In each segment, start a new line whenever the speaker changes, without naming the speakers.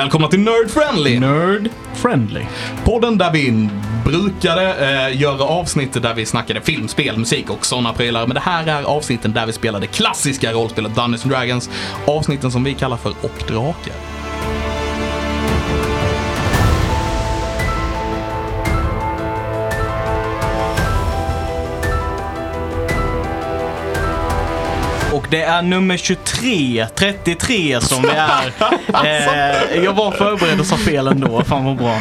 Välkomna till Nerd Friendly!
Nerd friendly.
Podden där vi brukade eh, göra avsnitt där vi snackade film, spel, musik och sådana prylar. Men det här är avsnitten där vi spelade klassiska rollspelet Dungeons and Dragons. Avsnitten som vi kallar för Och Drakar.
Det är nummer 23, 33 som vi är. Eh, jag var förberedd och sa fel ändå, fan vad bra.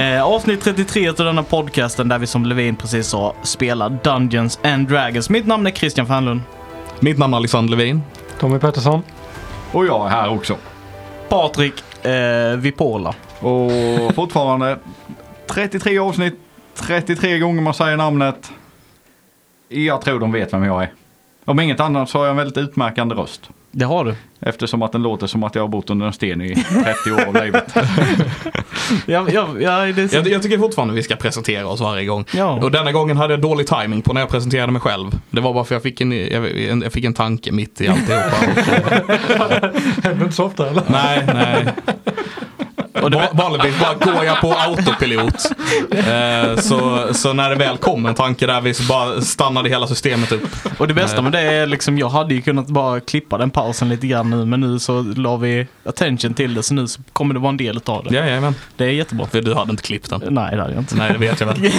Eh, avsnitt 33 till denna podcasten där vi som Levin precis sa spelar Dungeons and Dragons. Mitt namn är Christian Fernlund.
Mitt namn är Alexander Levin.
Tommy Pettersson.
Och jag är här också.
Patrik eh, Vipola.
Och fortfarande 33 avsnitt, 33 gånger man säger namnet. Jag tror de vet vem jag är. Om inget annat så har jag en väldigt utmärkande röst.
Det har du.
Eftersom att den låter som att jag har bott under en sten i 30 år av livet.
Ja, ja, ja, det
Jag, jag tycker fortfarande vi ska presentera oss varje gång.
Ja.
Och denna gången hade jag dålig timing på när jag presenterade mig själv. Det var bara för jag fick en, jag, en- jag fick en tanke mitt i alltihopa.
Händer inte så ofta eller?
nej, nej. Och Va- vanligtvis bara går jag på autopilot. Eh, så, så när det väl kom en tanke där vi så bara stannade hela systemet upp.
Och det bästa med det är liksom, jag hade ju kunnat bara klippa den pausen lite grann nu, men nu så la vi attention till det, så nu så kommer det vara en del av det.
Jajamän.
Det är jättebra.
För du hade inte klippt den.
Nej, det hade jag inte.
Nej, det vet jag väl.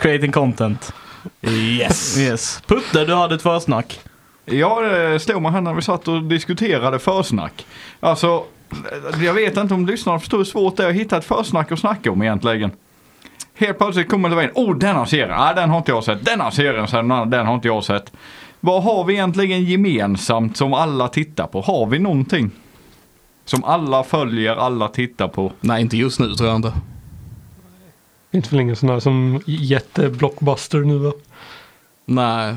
Creating content.
Yes.
Yes. Putte, du hade ett försnack.
Ja, det slog mig här när vi satt och diskuterade försnack. Alltså, jag vet inte om lyssnarna förstår hur svårt det är att hitta ett försnack att snacka om egentligen. Helt plötsligt kommer det in, oh denna serien, ah, den har inte jag sett, denna serien, sen, "Ah, den har inte jag sett. Vad har vi egentligen gemensamt som alla tittar på? Har vi någonting? Som alla följer, alla tittar på.
Nej, inte just nu tror jag inte.
Inte för länge sån här som jätteblockbuster nu va?
Nej.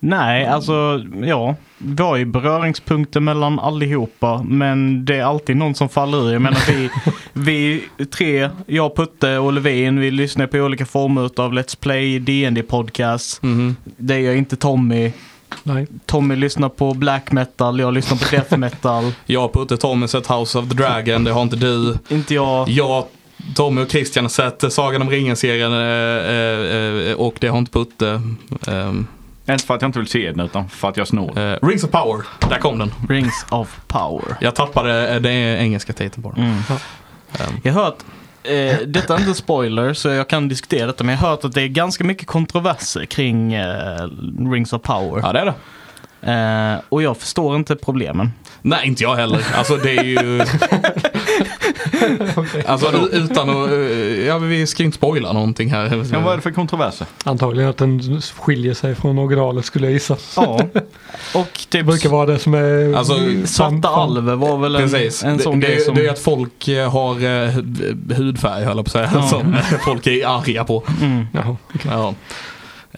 Nej, alltså ja. Vi har ju beröringspunkter mellan allihopa, men det är alltid någon som faller ur. Jag menar vi, vi tre, jag, Putte och Levin, vi lyssnar på olika former av Let's Play, dd podcast
Mhm.
Det gör inte Tommy.
Nej.
Tommy lyssnar på black metal, jag lyssnar på death metal.
Jag, Putte, Tommy sett House of the Dragon, det har inte du.
inte jag.
Jag, Tommy och Christian har sett Sagan om ringen-serien eh, eh, och det har inte Putte.
Inte för att jag inte vill se den utan för att jag snor.
eh, Rings of Power, där kom den.
Rings of power.
Jag tappade eh, den engelska titeln på den.
Mm. Jag har hört, eh, detta är inte spoiler så jag kan diskutera detta, men jag har hört att det är ganska mycket kontroverser kring eh, Rings of Power.
ja, det är det.
Eh, och jag förstår inte problemen.
Nej, inte jag heller. Alltså det är ju... alltså utan att... eh, Ja, vi ska inte spoila någonting här.
Men vad är det för kontroverser?
Antagligen att den skiljer sig från originalet skulle jag gissa.
Ja. Och
Det
typ
brukar vara det som är...
Alltså,
Svarta alver var väl en,
Precis.
en sån
det,
grej
det,
som...
det är att folk eh, har eh, hu- hudfärg, höll jag på att säga,
Ja.
som folk är arga på.
Mm.
Jaha.
Ja.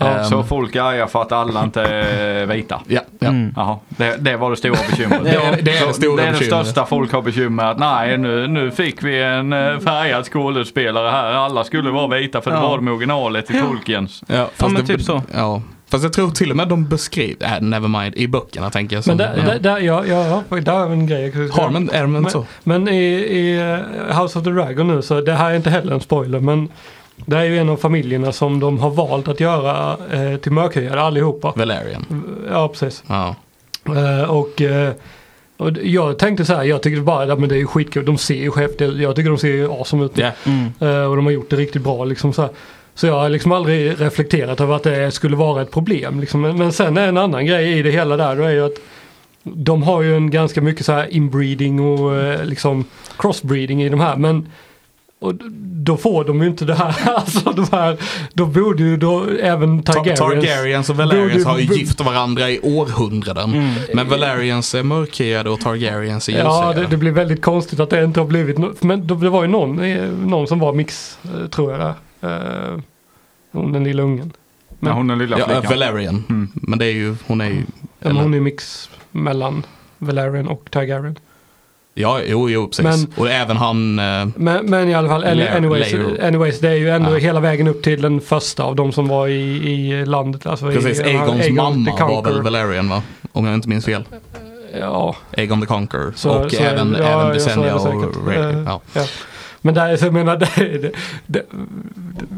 Ja,
Ehm,
så folk är arga för att alla inte är vita?
Ja, ja.
Mm.
Jaha, det, det var det stora bekymret.
Det är- det är det stora
det är det
bekymret.
största folk har bekymmer att nej nu, nu fick vi en eh, färgad skådespelare här. Alla skulle vara vita för det
Ja.
var de originalet i Tolkiens.
Ja, fast
men
det,
typ så.
Ja. Fast jag tror till och med de beskriver, äh, never mind, i böckerna tänker jag. Som,
Men där,
ja.
där, där, ja, ja, där är en grej.
Har man, är de inte så?
Men i, i eh, House of the Dragon nu så det här är inte heller en spoiler men det är ju en av familjerna som de har valt att göra eh, till mörkhyade allihopa.
Valerian.
Ja precis.
Ja.
Eh, och, eh, och jag tänkte så här, jag tycker bara men det är ju skitkul. De ser ju ut. Jag tycker de ser ju awesome ut.
Ja.
Mm.
Eh, och de har gjort det riktigt bra liksom så här. Så jag har liksom aldrig reflekterat över att det skulle vara ett problem. Liksom. Men, men sen är en annan grej i det hela där, då är ju att de har ju en ganska mycket så här inbreeding och eh, liksom crossbreeding i de här. Men och då får de ju inte det här, alltså de här, då borde ju då även
Tar-
Targaryens.
Targaryens och Valerians har ju gift varandra i århundraden.
Mm.
Men Valerians är mörkhyade och Targaryens är
Ja,
ljushyade.
det, det blir väldigt konstigt att det inte har blivit no- Men det var ju någon, eh, någon som var mix, eh, tror jag. Eh, hon den lilla ungen.
Men hon är lilla
Ja,
flickan.
Valerian.
Mm.
Men det är ju, hon är ju...
Men
eller-
hon är mix mellan Valerian och Targaryen.
Ja, jo, jo, precis.
Men-
och även han... Eh,
Men, men i alla fall, any- anyways, anyways, det är ju ändå
Ja.
hela vägen upp till den första av de som var i, i landet. Alltså
precis,
Aegon
mamma var väl. Valerian va? Om jag inte minns fel.
Ja,
Egon the Conqueror.
Så-
och
så
även.
Ja,
även
det
och. Ray.
Eh,
Ja.
ja. Men där, så jag menar, det, det, det,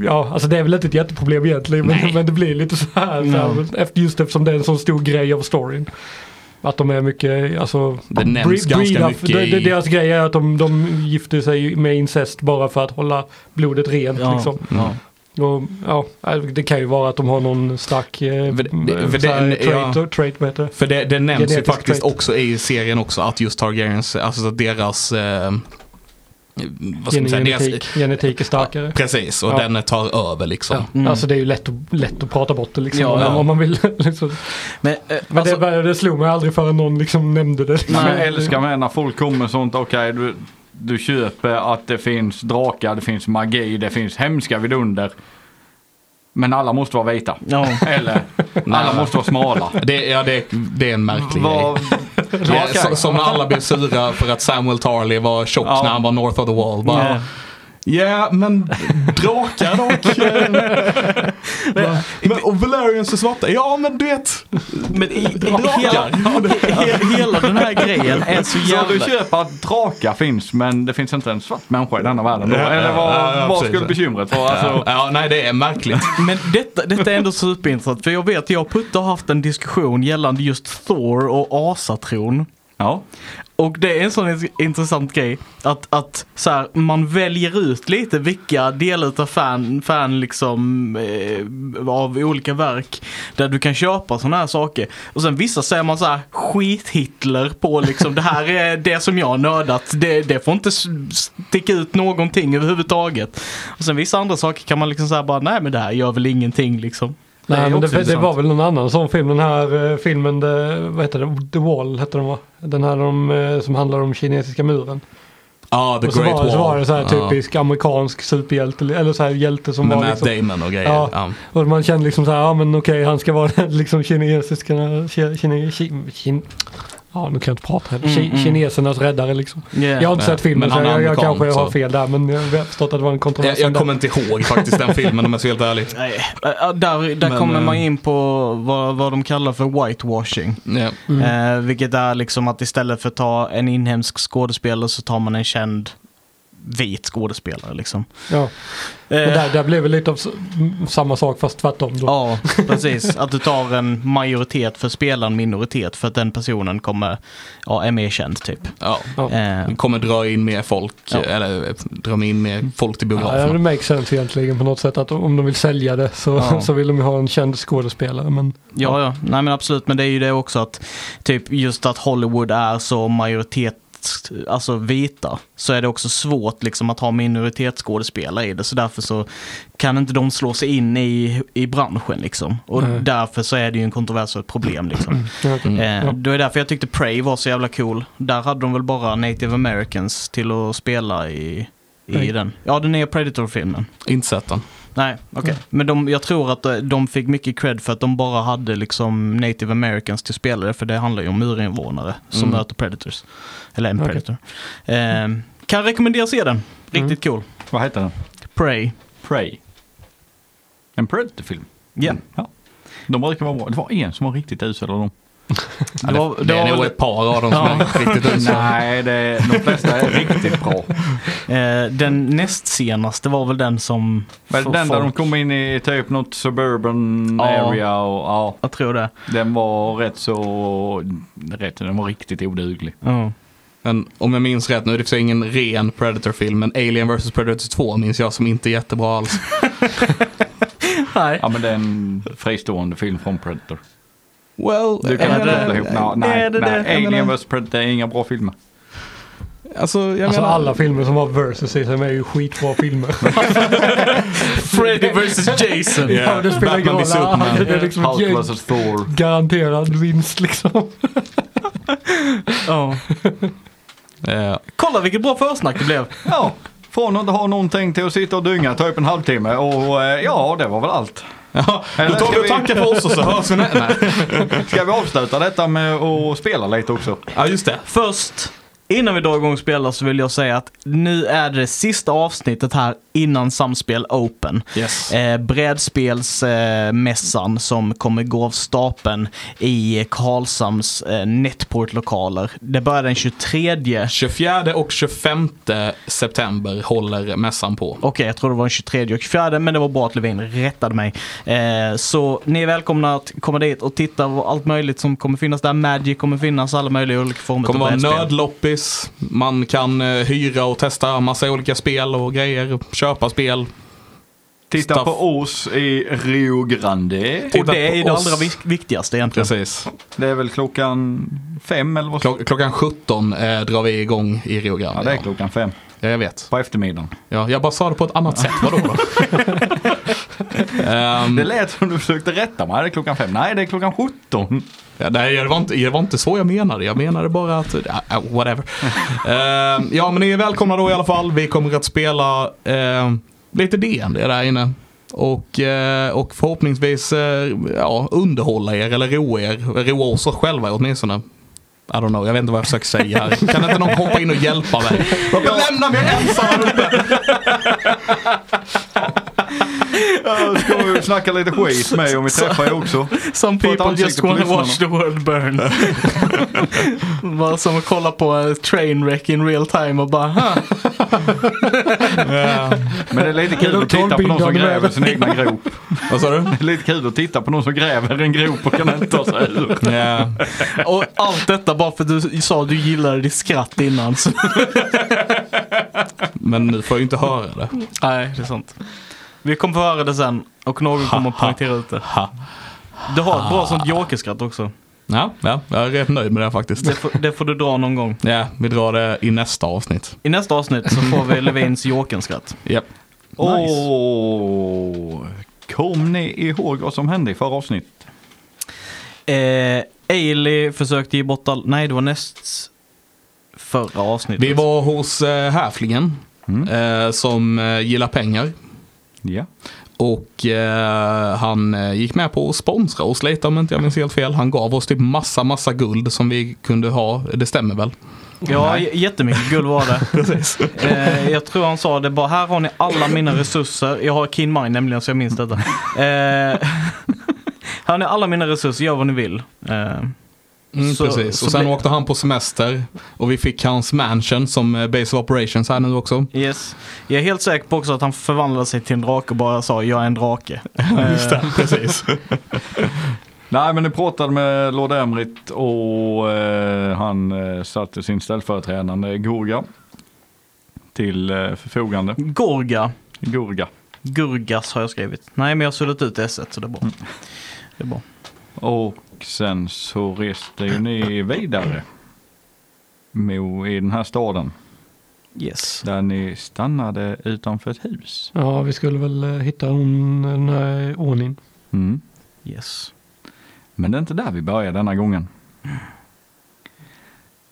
ja, alltså det är väl inte ett jätteproblem egentligen. Men, men det blir lite så här, så här efter, just eftersom det är en sån stor grej av storyn. Att de är mycket, alltså.
Det nämns
bre-
ganska mycket
det,
i-
Deras grej är att de, de gifter sig med incest bara för att hålla blodet rent
Ja.
liksom.
Ja.
Och, ja, det kan ju vara att de har någon stark eh, trait, det?
För det, nämns ju faktiskt
trait.
också i serien också att just Targaryens, alltså att deras... Eh, vad ska man säga? Deras,
Genetik, genetik är starkare.
precis, och
Ja.
den tar över liksom.
Ja.
Mm.
Alltså det är ju lätt att, lätt att prata bort det liksom.
Ja,
om,
ja.
om man vill. liksom.
Men, eh,
Men
alltså,
det, det slog mig aldrig förrän någon liksom nämnde det.
Nej,
jag älskar med när folk kommer sånt, okej du, du köper att det finns drakar, det finns magi, det finns hemska vidunder. Men alla måste vara vita.
ja.
Eller alla måste vara smala.
Det, ja, det, det är en märklig
Vad-
grej. Ja, så, som när alla blev sura för att Samuel Tarley var tjock
Ja.
när han var North of the Wall. Bara,
Ja.
Ja, men drakar dock. men, men, och Valerians är svarta. Ja, men du vet.
Men i, hela, he, hela den här grejen är så
Så
jävla...
du köper att drakar finns men det finns inte en svart människa i denna världen då? Eller vad,
ja, ja,
vad skulle bekymret vara? Alltså,
Ja, nej, det är märkligt.
Men detta, detta är ändå superintressant för jag vet jag och Putte har haft en diskussion gällande just Thor och asatron.
ja.
Och det är en sån intressant grej att, att så här, man väljer ut lite vilka delar av fan, fan liksom eh, av olika verk där du kan köpa sådana här saker. Och sen vissa säger man så här skit-Hitler på liksom det här är det som jag har nördat. Det, det får inte sticka ut någonting överhuvudtaget. Och sen vissa andra saker kan man liksom säga bara nej men det här gör väl ingenting liksom. Det
Nej, men det, det var väl någon annan sån film. Den här eh, filmen, the, vad heter det? The Wall hette den va? Den här de, eh, som handlar om kinesiska muren.
Ja, The
och så
Great
var,
Wall.
så var det så här typisk amerikansk superhjälte. Eller så här hjälte som
Med
var
Matt
liksom,
Damon och grejer.
Ja.
Ja.
Och man kände liksom så här, ja men okej han ska vara liksom kinesiska, kine, kine, kin, kin, ja nu kan jag inte prata heller.
Mm, mm.
Kinesernas räddare liksom.
Yeah.
Jag har inte
Nej,
sett filmen
men
så jag, jag kanske har
så-
fel där men jag har förstått att det var en kontrovers.
Jag, jag kommer inte ihåg faktiskt den filmen om jag ska vara helt ärlig.
Nej, äh, där, där
Men,
kommer
eh,
man in på vad, vad de kallar för whitewashing.
Ja.
Mm.
Eh, vilket är liksom att istället för att ta en inhemsk skådespelare så tar man en känd vit skådespelare liksom.
Ja.
Eh,
där, där blev det lite av samma sak fast tvärtom då.
Ja, precis. Att du tar en majoritet för att spela en minoritet för att den personen kommer, ja, är mer känd typ.
Ja.
Ja.
Eh,
kommer dra in mer folk,
Ja.
eller dra in mer folk till
Ja, det
biograferna.
makes sense egentligen på något sätt att om de vill sälja det så,
Ja.
så vill de ju ha en känd skådespelare. Men
Ja, ja. Nej men absolut. Men det är ju det också att typ just att Hollywood är så majoritet Alltså vita, så är det också svårt liksom att ha minoritetsskådespelare i det. Så därför så kan inte de slå sig in i, i branschen liksom. Och
Nej.
därför så är det ju en kontrovers och ett problem liksom.
okej.
Eh. Det är därför jag tyckte Prey var så jävla cool. Där hade de väl bara native americans till att spela i, i den. Ja, den nya Predator-filmen.
Inte sett den.
Nej, okej. Men de, jag tror att eh, de fick mycket cred för att de bara hade liksom native americans till att spela det. För det handlar ju om urinvånare som
Mm.
möter predators. Eller en
Okej.
predator. Eh, kan rekommendera att se den. Riktigt cool.
Vad heter den?
Prey.
Prey. En Predator-film.
Ja.
ja. De brukar vara bra. Det var en som var riktigt usel av dem.
Ja, det,
var-
det,
det
är nog
väl-
ett par av dem som
Ja.
är riktigt usla.
Nej, det, de flesta är riktigt bra.
Eh, den näst senaste var väl den som... F-
den där de
folk-
kom in i typ något suburban
Ja.
area och ja,
Jag tror det.
den var rätt så, rätt, den var riktigt oduglig.
Ja.
Men om jag minns rätt, nu är det för sig ingen ren Predator-film, men Alien vs Predator 2 minns jag som inte är jättebra alls.
Nej.
Ja men det är en fristående film från Predator.
Well,
Du kan
Är
inte
det-
koppla ihop. No, nej,
är det
nej,
det? Jag
Alien vs Predator är inga bra filmer.
alltså, jag
Alltså
menar,
alla filmer som har versus i sig är ju skitbra filmer.
Freddy vs Jason.
Ja.
Ja, det spelar ingen
Batman
roll.
Superman.
Det är liksom
Hulk vs Thor.
garanterad vinst liksom.
Ja.
eh,
Kolla vilket bra försnack det blev.
Ja, från att inte ha någonting till att sitta och dynga typ en halvtimme och eh, ja, det var väl allt.
Ja, då tar vi och tackar för oss och så hörs vi.
Ska vi avsluta detta med att spela lite också?
Ja, just det.
Först Innan vi drar igång och spelar så vill jag säga att nu är det sista avsnittet här innan Samspel Open.
Yes.
Eh, brädspelsmässan som kommer gå av stapeln i Karlshamns eh, Netport-lokaler. Det börjar den 23.
24 och 25 september håller mässan på.
Okej, jag tror det var den 23 och 24, men det var bra att Levin rättade mig. Eh, så ni är välkomna att komma dit och titta på allt möjligt som kommer finnas där. Magic kommer finnas, alla möjliga olika former
Det kommer vara
brädspel.
Nödloppis. Man kan eh, hyra och testa massa olika spel och grejer. Köpa spel.
Titta
Stuff.
på oss i Rio Grande.
Och
Titta
det är det
oss.
allra vik- viktigaste egentligen.
Precis.
Det är väl klockan fem eller vad?
Klock, klockan 17 eh, drar vi igång i Rio Grande.
Ja, det är klockan fem
Ja, jag vet.
på eftermiddagen.
Ja, jag bara sa det på ett annat sätt. Vadå då? Ehm,
Det lät som du försökte rätta mig. Det är klockan fem. Nej, det är klockan 17.
Ja, nej, det var, inte, det var inte så jag menade. Jag menade bara att, ja, whatever. Eh, ja, men ni är välkomna då i alla fall. Vi kommer att spela eh, lite D&D där inne. Och, eh, och förhoppningsvis eh, ja, underhålla er eller roa er. Roa oss själva åtminstone. I don't know, jag vet inte vad jag försöker säga här. Kan inte någon hoppa in och hjälpa mig? Varför lämna mig ensam här uppe?
Ska vi snacka lite skit med om vi träffar er också.
Some people just wanna watch the world burn. bara som att kolla på en trainwreck in real time och bara ha.
Men det är lite kul att titta på någon som gräver sin egna grop.
Vad sa du?
Det är lite kul att titta på någon som gräver en grop och kan inte ta sig ur.
Ja.
Och allt detta bara för att du sa att du gillade ditt skratt innan.
Men nu får jag ju inte höra det.
Nej, det är sant. Vi kommer få höra det sen och någon kommer att poängtera ut det. Du har ett bra sånt jokerskratt också.
Ja, ja, jag är rätt nöjd med det faktiskt.
Det får, det får du dra någon gång.
Ja, vi drar det i nästa avsnitt.
I nästa avsnitt så får vi Levins jokenskratt.
Japp.
Åh, kom ni ihåg vad som hände i förra avsnittet?
Eh, Ailey försökte ge bort all... Nej, det var näst förra avsnittet.
Vi var hos eh, Häflingen
Mm.
eh, som eh, gillar pengar.
Ja.
Och eh, han eh, gick med på att sponsra oss lite om inte jag minns helt fel. Han gav oss typ massa, massa guld som vi kunde ha. Det stämmer väl?
Ja, j- jättemycket guld var det.
Precis.
Eh, jag tror han sa det bara, här har ni alla mina resurser. Jag har Keen Mind nämligen så jag minns detta. Eh, här har ni alla mina resurser, gör vad ni vill. Eh,
Mm,
Så-
precis.
så
Och sen åkte han på semester. Och vi fick hans mansion som eh, base of operations här nu också.
yes. Jag är helt säker på också att han förvandlade sig till en drake och bara sa, jag är en drake. Eh,
Just det, precis.
Nej, men ni pratade med Lord Emrit och eh, han eh, satte sin ställföreträdande Gurga till eh, förfogande.
Gorga.
Gurga.
Gurgas har jag skrivit. Nej, men jag har suddat ut S så det är bra. Det är bra.
Och sen så reste ju ni vidare i den här staden.
Yes.
Där ni stannade utanför ett hus.
Ja, vi skulle väl eh, hitta hon, den här Onin.
Mm.
Yes.
Men det är inte där vi börjar denna gången.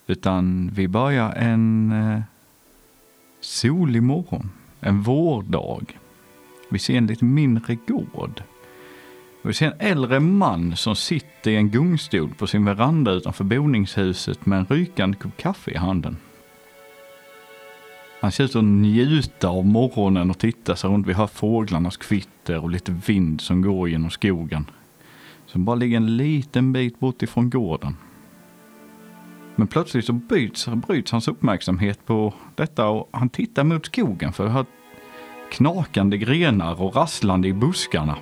Utan vi börjar en eh, solig morgon. En vårdag. Vi ser en lite mindre gård. Och vi ser en äldre man som sitter i en gungstol på sin veranda utanför boningshuset med en rykande kopp kaffe i handen. Han ser ut att njuta av morgonen och titta sig runt. Vi hör fåglarnas kvitter och lite vind som går genom skogen. Som bara ligger en liten bit bort ifrån gården. Men plötsligt så bryts, bryts hans uppmärksamhet på detta och han tittar mot skogen för att knakande grenar och rasslande i buskarna.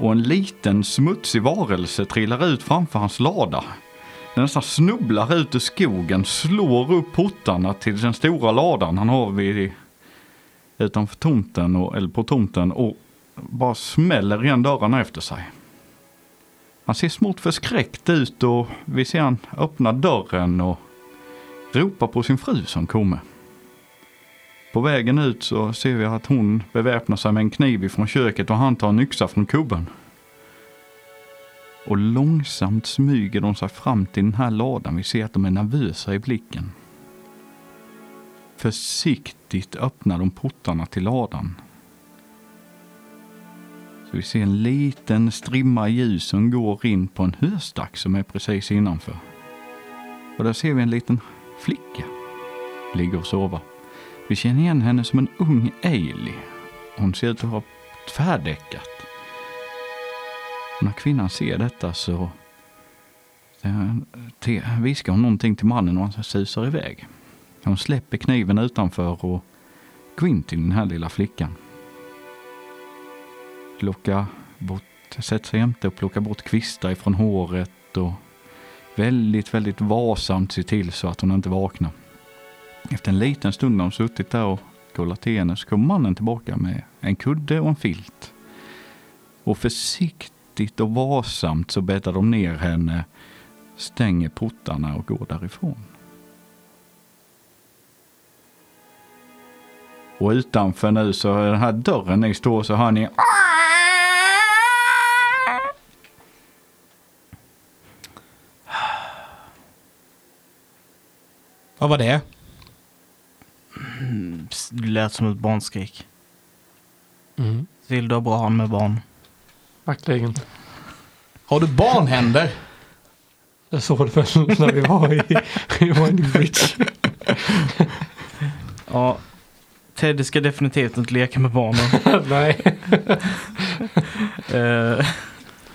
Och en liten smutsig varelse trillar ut framför hans lada. Den nästan snubblar ut ur skogen, slår upp portarna till den stora ladan han har vid, utanför tomten, och, eller på tomten och bara smäller igen dörrarna efter sig. Han ser smått förskräckt ut och vi ser han öppna dörren och ropa på sin fru som kommer. På vägen ut så ser vi att hon beväpnar sig med en kniv ifrån köket och han tar en yxa från kubben. Och långsamt smyger de sig fram till den här ladan. Vi ser att de är nervösa i blicken. Försiktigt öppnar de portarna till ladan. Så vi ser en liten strimma ljus som går in på en höstack som är precis innanför. Och där ser vi en liten flicka ligger och sover. Vi känner igen henne som en ung Ailey. Hon ser ut att ha tvärdäckat. När kvinnan ser detta så eh, viskar hon någonting till mannen och han susar iväg. Hon släpper kniven utanför och går in till den här lilla flickan. Bort, sätter sig jämte och plockar bort kvistar ifrån håret och väldigt, väldigt varsamt ser till så att hon inte vaknar. Efter en liten stund när de suttit där och kollat till henne så kommer mannen tillbaka med en kudde och en filt. Och försiktigt och varsamt så bäddar de ner henne, stänger portarna och går därifrån. Och utanför nu så är den här dörren ni står så hör ni
Vad var det?
Det lät som ett barnskrik.
Mm.
Vill du ha bra hand med barn?
Verkligen.
Har du barnhänder?
Jag såg det väl när vi var i, i Winding Bridge.
Ja. Teddy ska definitivt inte leka med barnen.
Nej.
Eh,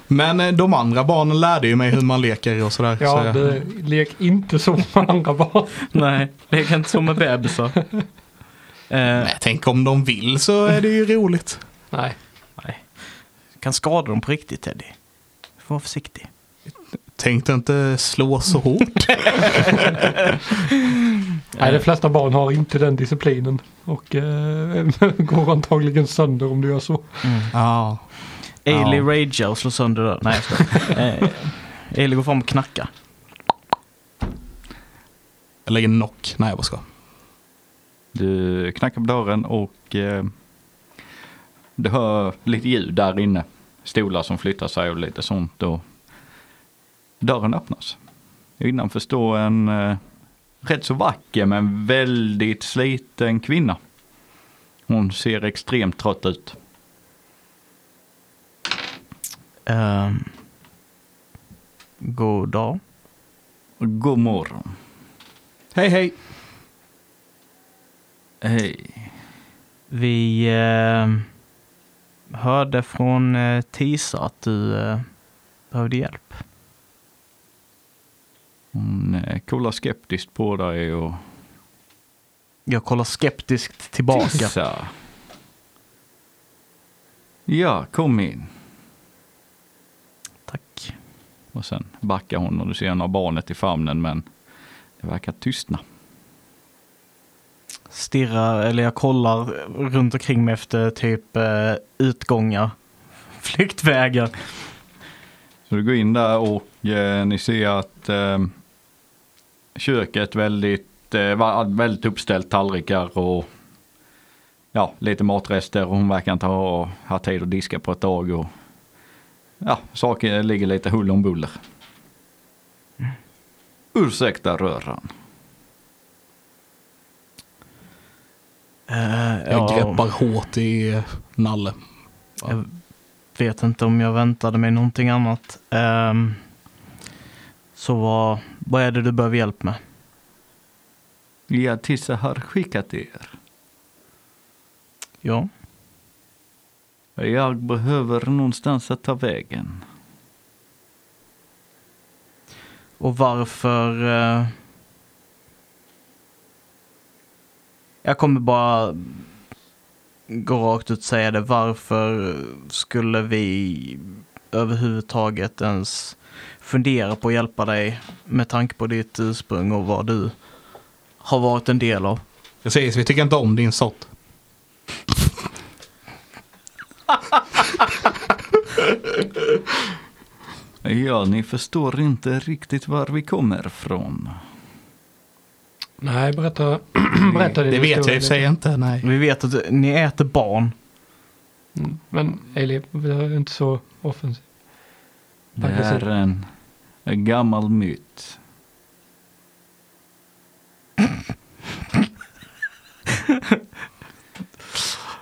Men eh, de andra barnen lärde ju mig hur man leker och sådär.
Ja,
så
det, lek inte så med andra barn.
nej, leka inte så med bebisar. Eh,
Nej, tänk om de vill så är det ju roligt.
Nej.
nej. Kan skada dem på riktigt Teddy. Vara försiktig.
Tänkte inte slå så hårt.
Nej, de flesta barn har inte den disciplinen. Och eh, går antagligen sönder om du gör så.
ja.
Ailey
Ja.
ragear och slår sönder dörren. Nej, jag eh, Ailey går fram och knackar.
Jag lägger en knock. Nej, jag bara ska.
Du knackar på dörren och eh, du hör lite ljud där inne. Stolar som flyttar sig och lite sånt. Och dörren öppnas. Innanför står en eh, rätt så vacker men väldigt sliten kvinna. Hon ser extremt trött ut.
Um, god dag.
God morgon.
Hej, hej.
Hej.
Vi eh, hörde från eh, Tisa att du eh, behövde hjälp.
Hon eh, kollar skeptiskt på dig och
Jag kollar skeptiskt tillbaka.
Tissa. Ja, kom in.
Tack.
Och sen backar hon och du ser henne ha barnet i famnen men det verkar tystna.
Stirrar, eller jag kollar runt omkring mig efter typ eh, utgångar. Flyktvägar.
Så du går in där och eh, ni ser att eh, köket väldigt, eh, väldigt uppställt tallrikar och ja, lite matrester och hon verkar inte ha haft tid att diska på ett tag och ja, saker ligger lite huller om buller. Ursäkta röran.
Eh,
Jag
ja,
greppar hårt i eh, Nalle.
Jag vet inte om jag väntade mig någonting annat. Ehm, så vad, vad är det du behöver hjälp med?
Ja, Tissa har skickat er.
Ja.
Jag behöver någonstans att ta vägen.
Och varför... eh, jag kommer bara gå rakt ut och säga det. Varför skulle vi överhuvudtaget ens fundera på att hjälpa dig med tanke på ditt ursprung och vad du har varit en del av?
Precis, vi tycker inte om din sort.
Ja, ni förstår inte riktigt var vi kommer från.
Nej, berätta, berätta din
Det vet jag i och för sig inte. Nej.
Vi vet att ni äter barn.
Mm, Men Eli, vi är inte så offensiv.
Det
Aggressiv.
är en, en gammal myt.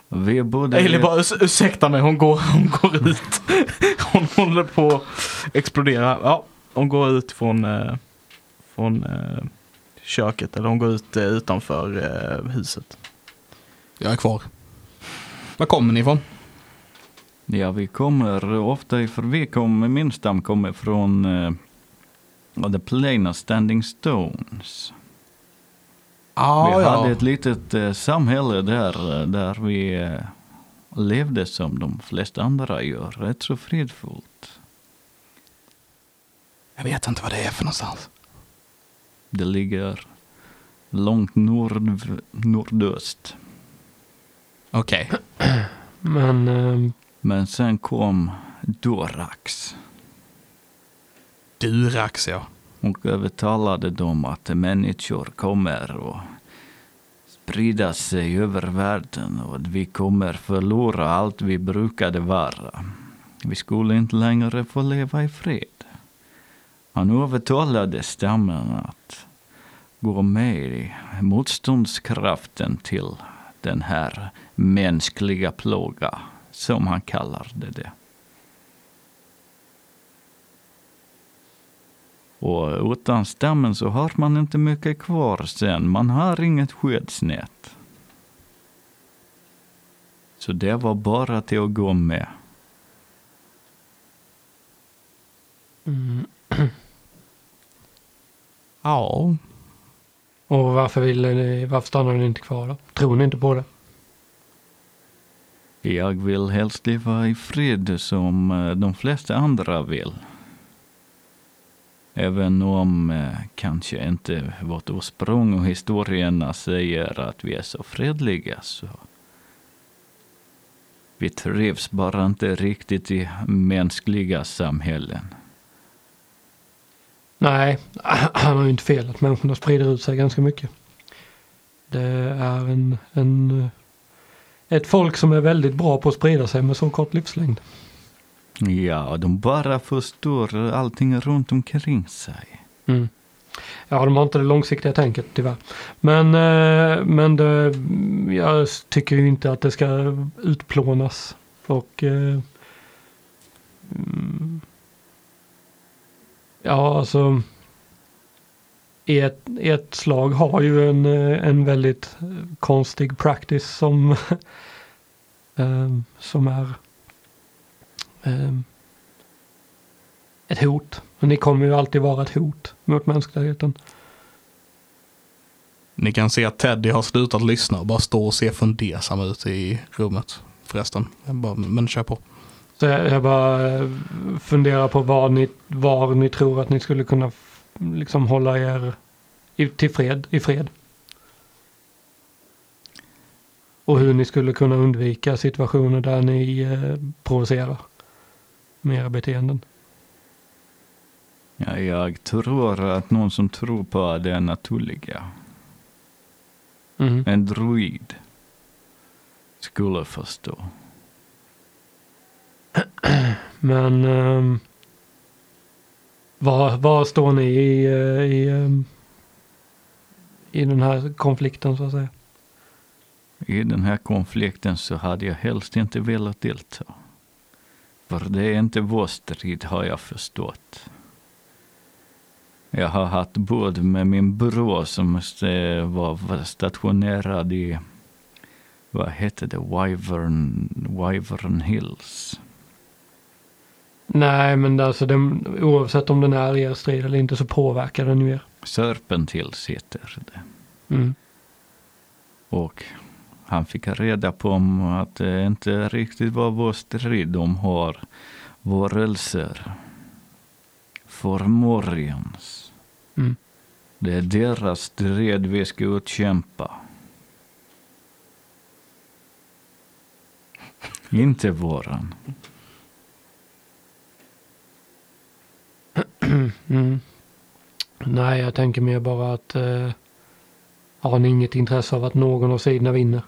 Vi både...
Ailey bara "Urs- ursäkta mig, hon går, hon går ut. Hon håller på att explodera. Ja, hon går ut från, eh, från eh, köket eller de går ut eh, utanför eh, huset.
Jag är kvar. Var kommer ni ifrån?
Ja, vi kommer ofta ifrån, vi kommer, min stam kommer från uh, The Plain of Standing Stones.
Ah,
vi
ja.
hade ett litet uh, samhälle där, uh, där vi uh, levde som de flesta andra gör, rätt så fridfullt.
Jag vet inte vad det är för någonstans.
Det ligger långt nord, nordöst.
Okej.
Men eh,
Men sen kom Dorax
Durax ja.
och övertalade dem att människor kommer och sprida sig över världen och att vi kommer förlora allt vi brukade vara. Vi skulle inte längre få leva i fred. Han övertalade stammen att gå med i motståndskraften till den här mänskliga plåga, som han kallade det. Och utan stammen så har man inte mycket kvar sen. Man har inget skyddsnät. Så det var bara till att gå med.
mm,
Ja.
och varför ville ni, varför stannade ni inte kvar då? Tror ni inte på det?
Jag vill helst leva i fred som eh, de flesta andra vill. Även om eh, kanske inte vårt ursprung och historierna säger att vi är så fredliga så vi trivs bara inte riktigt i mänskliga samhällen.
Nej, han har ju inte fel att människorna sprider ut sig ganska mycket. Det är en, en, eh, ett folk som är väldigt bra på att sprida sig med så kort livslängd.
Ja, de bara förstår allting runt omkring sig.
Mm. Ja, de har inte det långsiktiga tänket tyvärr. Men, eh, men det, jag tycker ju inte att det ska utplånas. Och eh, mm, Ja, alltså ett, ett slag har ju en, eh, en väldigt konstig practice som, ehm, som är ehm, ett hot. Och ni kommer ju alltid vara ett hot mot mänskligheten.
Ni kan se att Teddy har slutat lyssna och bara står och ser fundersam ut i rummet förresten. Bara, men kör på.
Så jag, jag bara eh, funderar på var ni, var ni tror att ni skulle kunna liksom hålla er i, till fred, i fred. Och hur ni skulle kunna undvika situationer där ni eh, provocerar med era beteenden.
Ja, jag tror att någon som tror på det naturliga,
Mhm.
en druid, skulle förstå.
Men ehm, um, var, var står ni i, eh, i, um, i den här konflikten så att säga?
I den här konflikten så hade jag helst inte velat delta. För det är inte vår strid har jag förstått. Jag har haft bud med min bror som eh, var stationerad i, vad heter det, Wyvern, Wyvern Hills.
Nej, men alltså den, oavsett om den är er strid eller inte så påverkar den ju er.
Serpent Hills heter det.
Mm.
Och han fick reda på att det inte riktigt var vår strid. De har varelser. Formorians.
Mm.
Det är deras strid vi ska utkämpa. Inte våran.
Mm. Nej, jag tänker mer bara att eh, har ni inget intresse av att någon av sidorna vinner?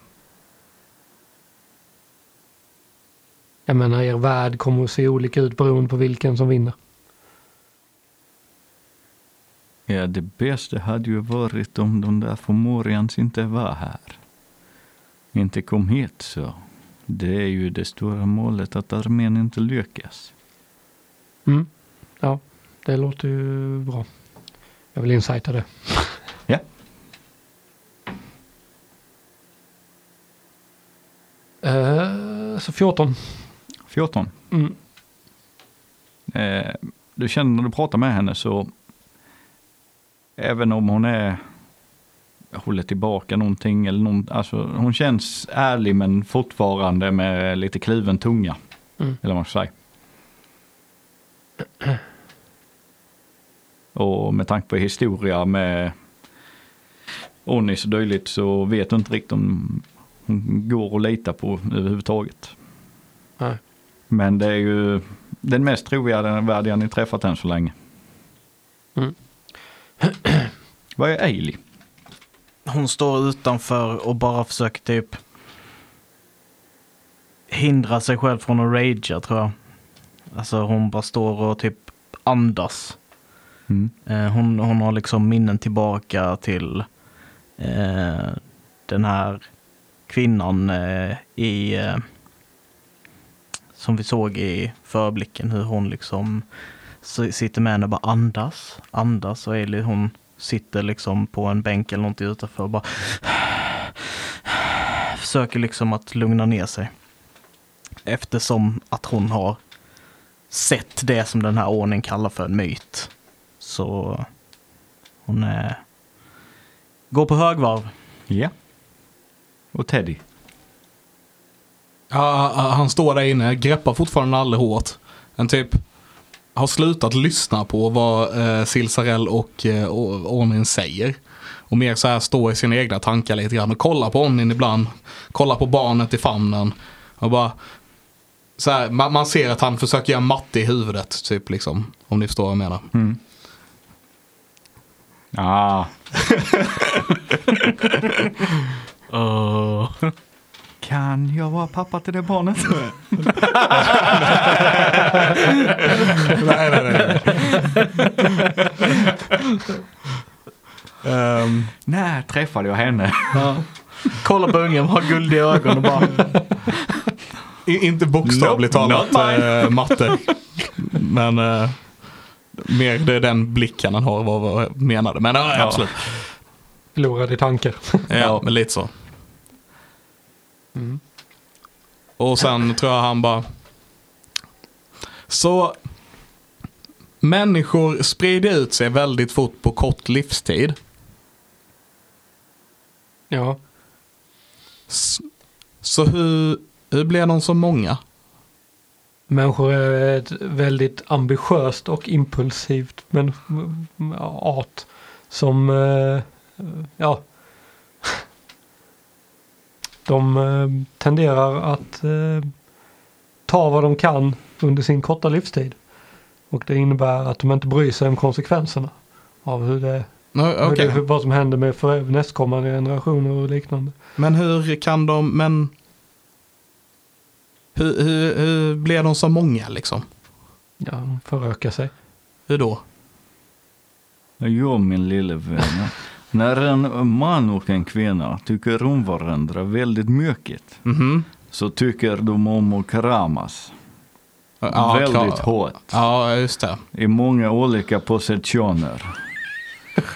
Jag menar, er värld kommer att se olika ut beroende på vilken som vinner.
Ja, det bästa hade ju varit om de där Formorians inte var här. Inte kom hit så. Det är ju det stora målet att armén inte lyckas.
Mm. Ja, det låter ju bra. Jag vill insighta det.
Ja.
Uh, så 14.
14?
Mm.
Uh, du känner när du pratar med henne så även om hon är håller tillbaka någonting eller någon, alltså hon känns ärlig men fortfarande med lite kluven tunga.
Mm.
Eller vad man ska säga. Och med tanke på historia med Onnis och dylikt så vet du inte riktigt om hon går att lita på överhuvudtaget.
Nej.
Men det är ju den mest trovärdiga ni träffat än så länge.
Mm.
Vad är Ailey?
Hon står utanför och bara försöker typ hindra sig själv från att ragea tror jag. Alltså hon bara står och typ andas.
Mm.
Eh, hon, hon har liksom minnen tillbaka till eh, den här kvinnan eh, i eh, som vi såg i förblicken hur hon liksom sitter med henne och bara andas, andas och Eli hon sitter liksom på en bänk eller någonting utanför och bara försöker liksom att lugna ner sig. Eftersom att hon har sett det som den här ordningen kallar för en myt. Så hon är... Går på högvarv.
Ja. Och Teddy?
Ja, han står där inne, greppar fortfarande Nalle hårt. En typ har slutat lyssna på vad eh, Silsarell och eh, O- Onin säger. Och mer så här står i sina egna tankar lite grann och kollar på Onin ibland. Kollar på barnet i famnen. Och bara så här, man, man ser att han försöker göra matte i huvudet, typ liksom. Om ni förstår vad jag menar.
Mm. Ah, kan jag vara pappa till det barnet?
nej, nej, nej. Ehm,
När träffade jag henne?
Kolla på ungen, har guldiga ögon och bara...
i- inte bokstavligt
Nope,
talat eh, matte. Men eh, mer det är den blicken han har vad jag menade. Men ja, absolut.
Förlorad i tankar.
Ja, men lite så.
Mm.
Och sen tror jag han bara... Så människor sprider ut sig väldigt fort på kort livstid.
Ja.
S- Så hur, hur blir de så många?
Människor är ett väldigt ambitiöst och impulsivt men, art som, eh, ja, de eh, tenderar att eh, ta vad de kan under sin korta livstid. Och det innebär att de inte bryr sig om konsekvenserna av hur det,
No,
hur
okej.
det hur, vad som händer med för nästkommande generationer och liknande.
Men hur kan de, men... Hur, hur, hur blir de så många liksom?
Ja, de förökar sig.
Hur då?
Jo, min lille vän. När en man och en kvinna tycker om varandra väldigt mycket
Mhm.
så tycker de om att kramas.
Ja,
väldigt
klar.
hårt.
Ja, just det.
I många olika positioner.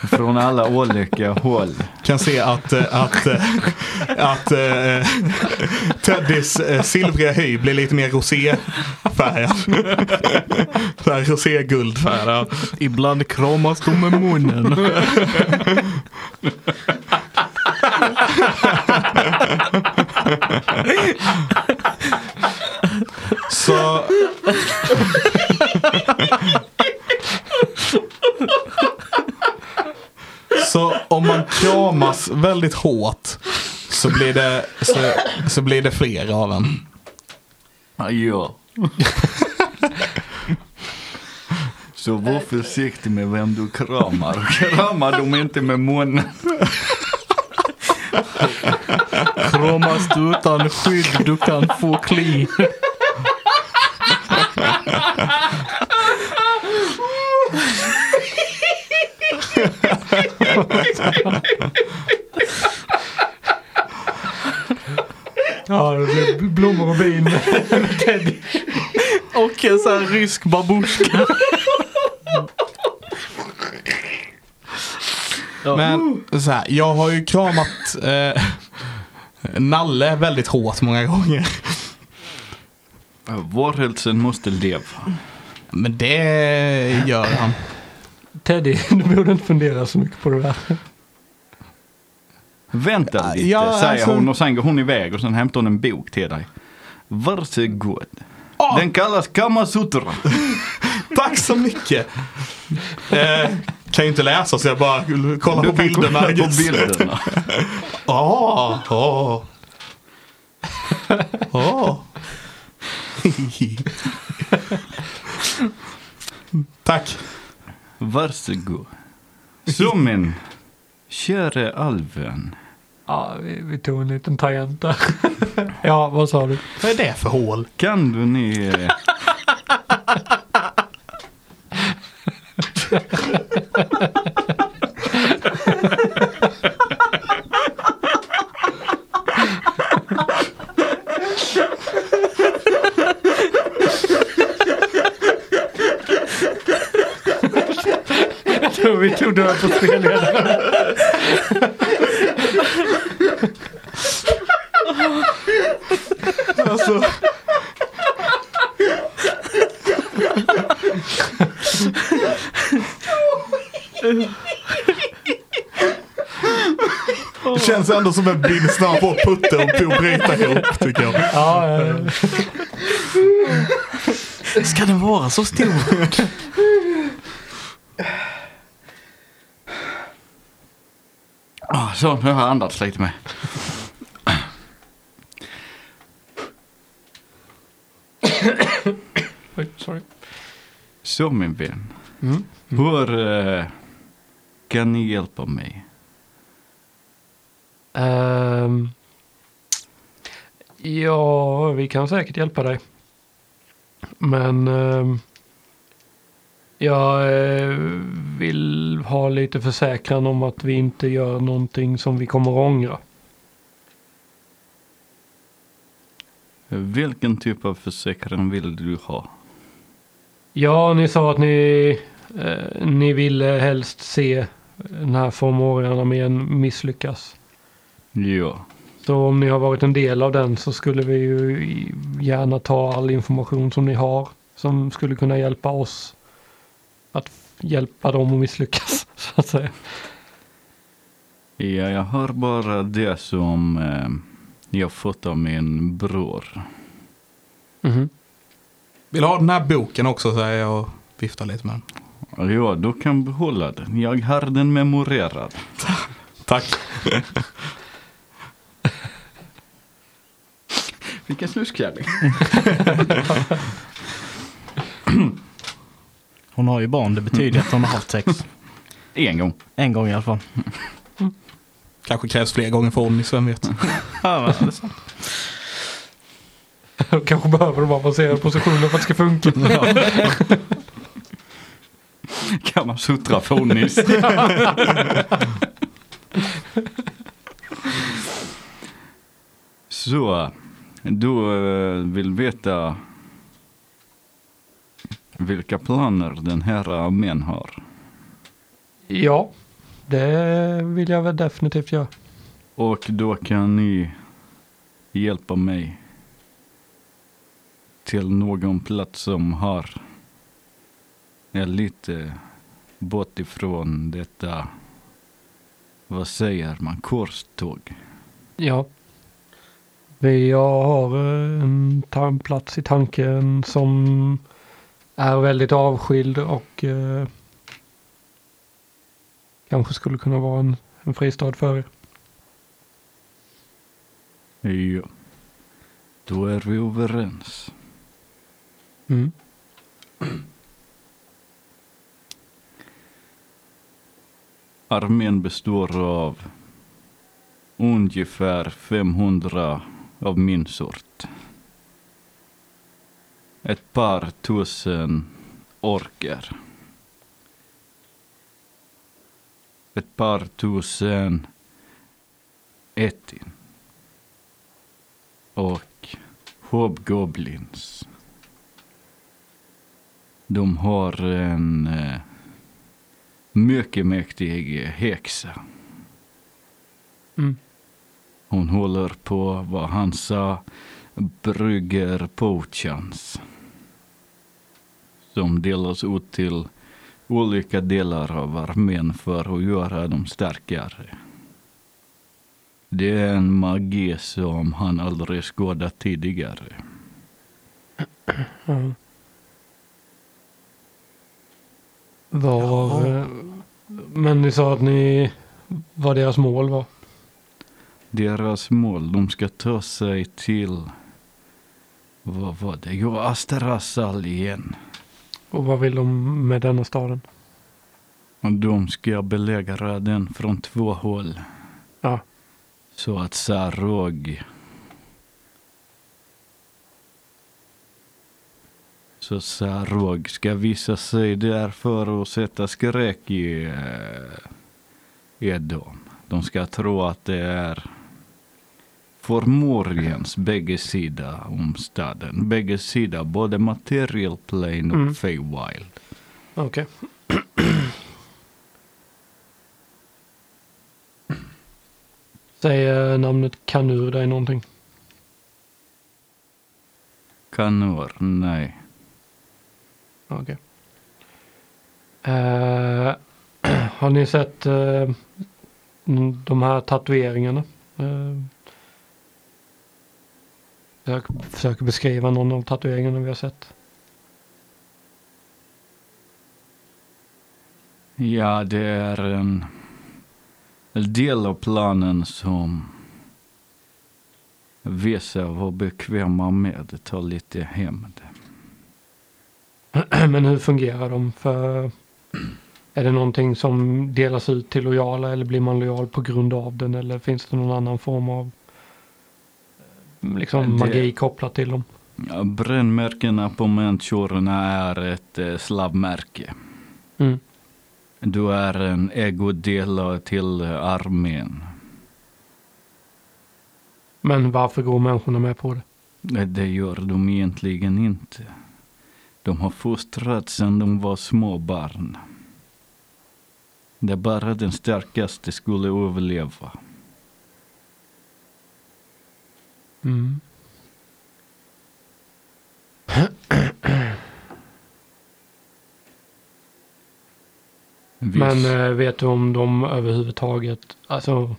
Från alla olika håll.
Kan se att, eh, att, eh, att äh, Teddys äh, silvriga hy blir lite mer roséfärgad. Roséguldfärgad.
Ibland kramas de med munnen.
Så... Så om man kramas väldigt hårt så blir det, så, så blir det fler av en.
Ja. Så var försiktig med vem du kramar. Krama dem inte med munnen.
Kramas du utan skydd du kan få kli.
Ja, det blir blommor och bin med Teddy.
Och en sån här rysk babusjka.
Men så här, jag har ju kramat eh, Nalle väldigt hårt många gånger.
Varelsen måste leva.
Men det gör han.
Teddy, du borde inte fundera så mycket på det där.
Vänta lite,
Ja,
säger
alltså-
hon och sen går hon iväg och sen hämtar hon en bok till dig. Varsågod.
Åh!
Den kallas Kamasutra.
Tack så mycket! Eh, kan ju inte läsa så jag bara kollar på bilderna.
kolla på bilderna.
Åh, åh. Åh. Tack.
Varsågod. Så min käre alven.
Ja, vi, vi tog en liten tangent där. ja, vad sa du?
Vad är det för hål?
Kan du ni... eh,
Jag tror vi tog död på spelledaren.
känns ändå som en bild han får putte och på bryta ihop tycker jag.
Ja, eh,
Ska den vara så stor?
Ah, så, nu har jag andats lite med.
sorry.
Så min vän.
Mm.
Hur eh, kan ni hjälpa mig?
Ehm, ja, vi kan säkert hjälpa dig. Men ehm, jag eh, vill ha lite försäkran om att vi inte gör någonting som vi kommer att ångra.
Vilken typ av försäkran vill du ha?
Ja, ni sa att ni, eh, ni ville helst se den här Formorian-armén misslyckas.
Ja.
Så om ni har varit en del av den så skulle vi ju gärna ta all information som ni har som skulle kunna hjälpa oss att hjälpa dem att misslyckas. Så att säga.
Ja, jag har bara det som eh, jag fått av min bror.
Mhm.
Vill du ha den här boken också säger jag och viftar lite med den.
Ja, du kan behålla den. Jag har den memorerad.
Tack.
Vilken snuskkärring.
Hon har ju barn, det betyder att hon har haft sex.
En gång.
En gång i alla fall.
Kanske krävs fler gånger för Onnys, vem vet.
Ja, men det är sant.
Kanske behöver de avancerade positioner för att det ska funka.
Kan man suttra fonis. Så, du eh, vill veta vilka planer den här armén har.
Ja, det vill jag väl definitivt göra.
Och då kan ni hjälpa mig till någon plats som har är lite bort ifrån detta, vad säger man, korståg.
Ja. Vi har eh, en plats i tanken som är väldigt avskild och eh, kanske skulle kunna vara en, en fristad för er.
Ja, då är vi överens.
Mm.
Armén består av ungefär 500 av min sort. Ett par tusen orker. Ett par tusen etin. Och hobgoblins. De har en eh, mycket mäktig häxa.
Mm.
Hon håller på, vad han sa, brygger potions. Som delas ut till olika delar av armén för att göra dem starkare. Det är en magi som han aldrig skådat tidigare.
Ja. Var, eh, men ni sa att ni, vad deras mål var?
Deras mål, de ska ta sig till, vad var det? Jo, Asterasal igen.
Och vad vill de med denna staden?
De ska belägra den från två håll.
Ja.
Så att Sarog Så Sarog ska visa sig där för att sätta skräck i, eh, i dem. De ska tro att det är Formoriens bägge sidor om staden. Bägge sidor, både material plane och
Mm.
Feywild.
Okej. Säger namnet Kanur dig någonting?
Kanor, nej.
Okej. Eh, har ni sett mm, de här tatueringarna? Uh, jag försöker beskriva någon av tatueringarna vi har sett.
Ja, det är en del av planen som vissa var bekväma med att ta lite hämnd.
Men hur fungerar de? För är det någonting som delas ut till lojala eller blir man lojal på grund av den eller finns det någon annan form av liksom
Det-
magi kopplat till dem?
Ja, brännmärkena på människorna är ett eh, slavmärke.
Mm.
Du är en ägodel till armén.
Men varför går människorna med på det?
Det gör de egentligen inte. De har fostrats sedan de var små barn. Det är bara den starkaste skulle överleva.
Mm. Men eh, vet du om de överhuvudtaget, alltså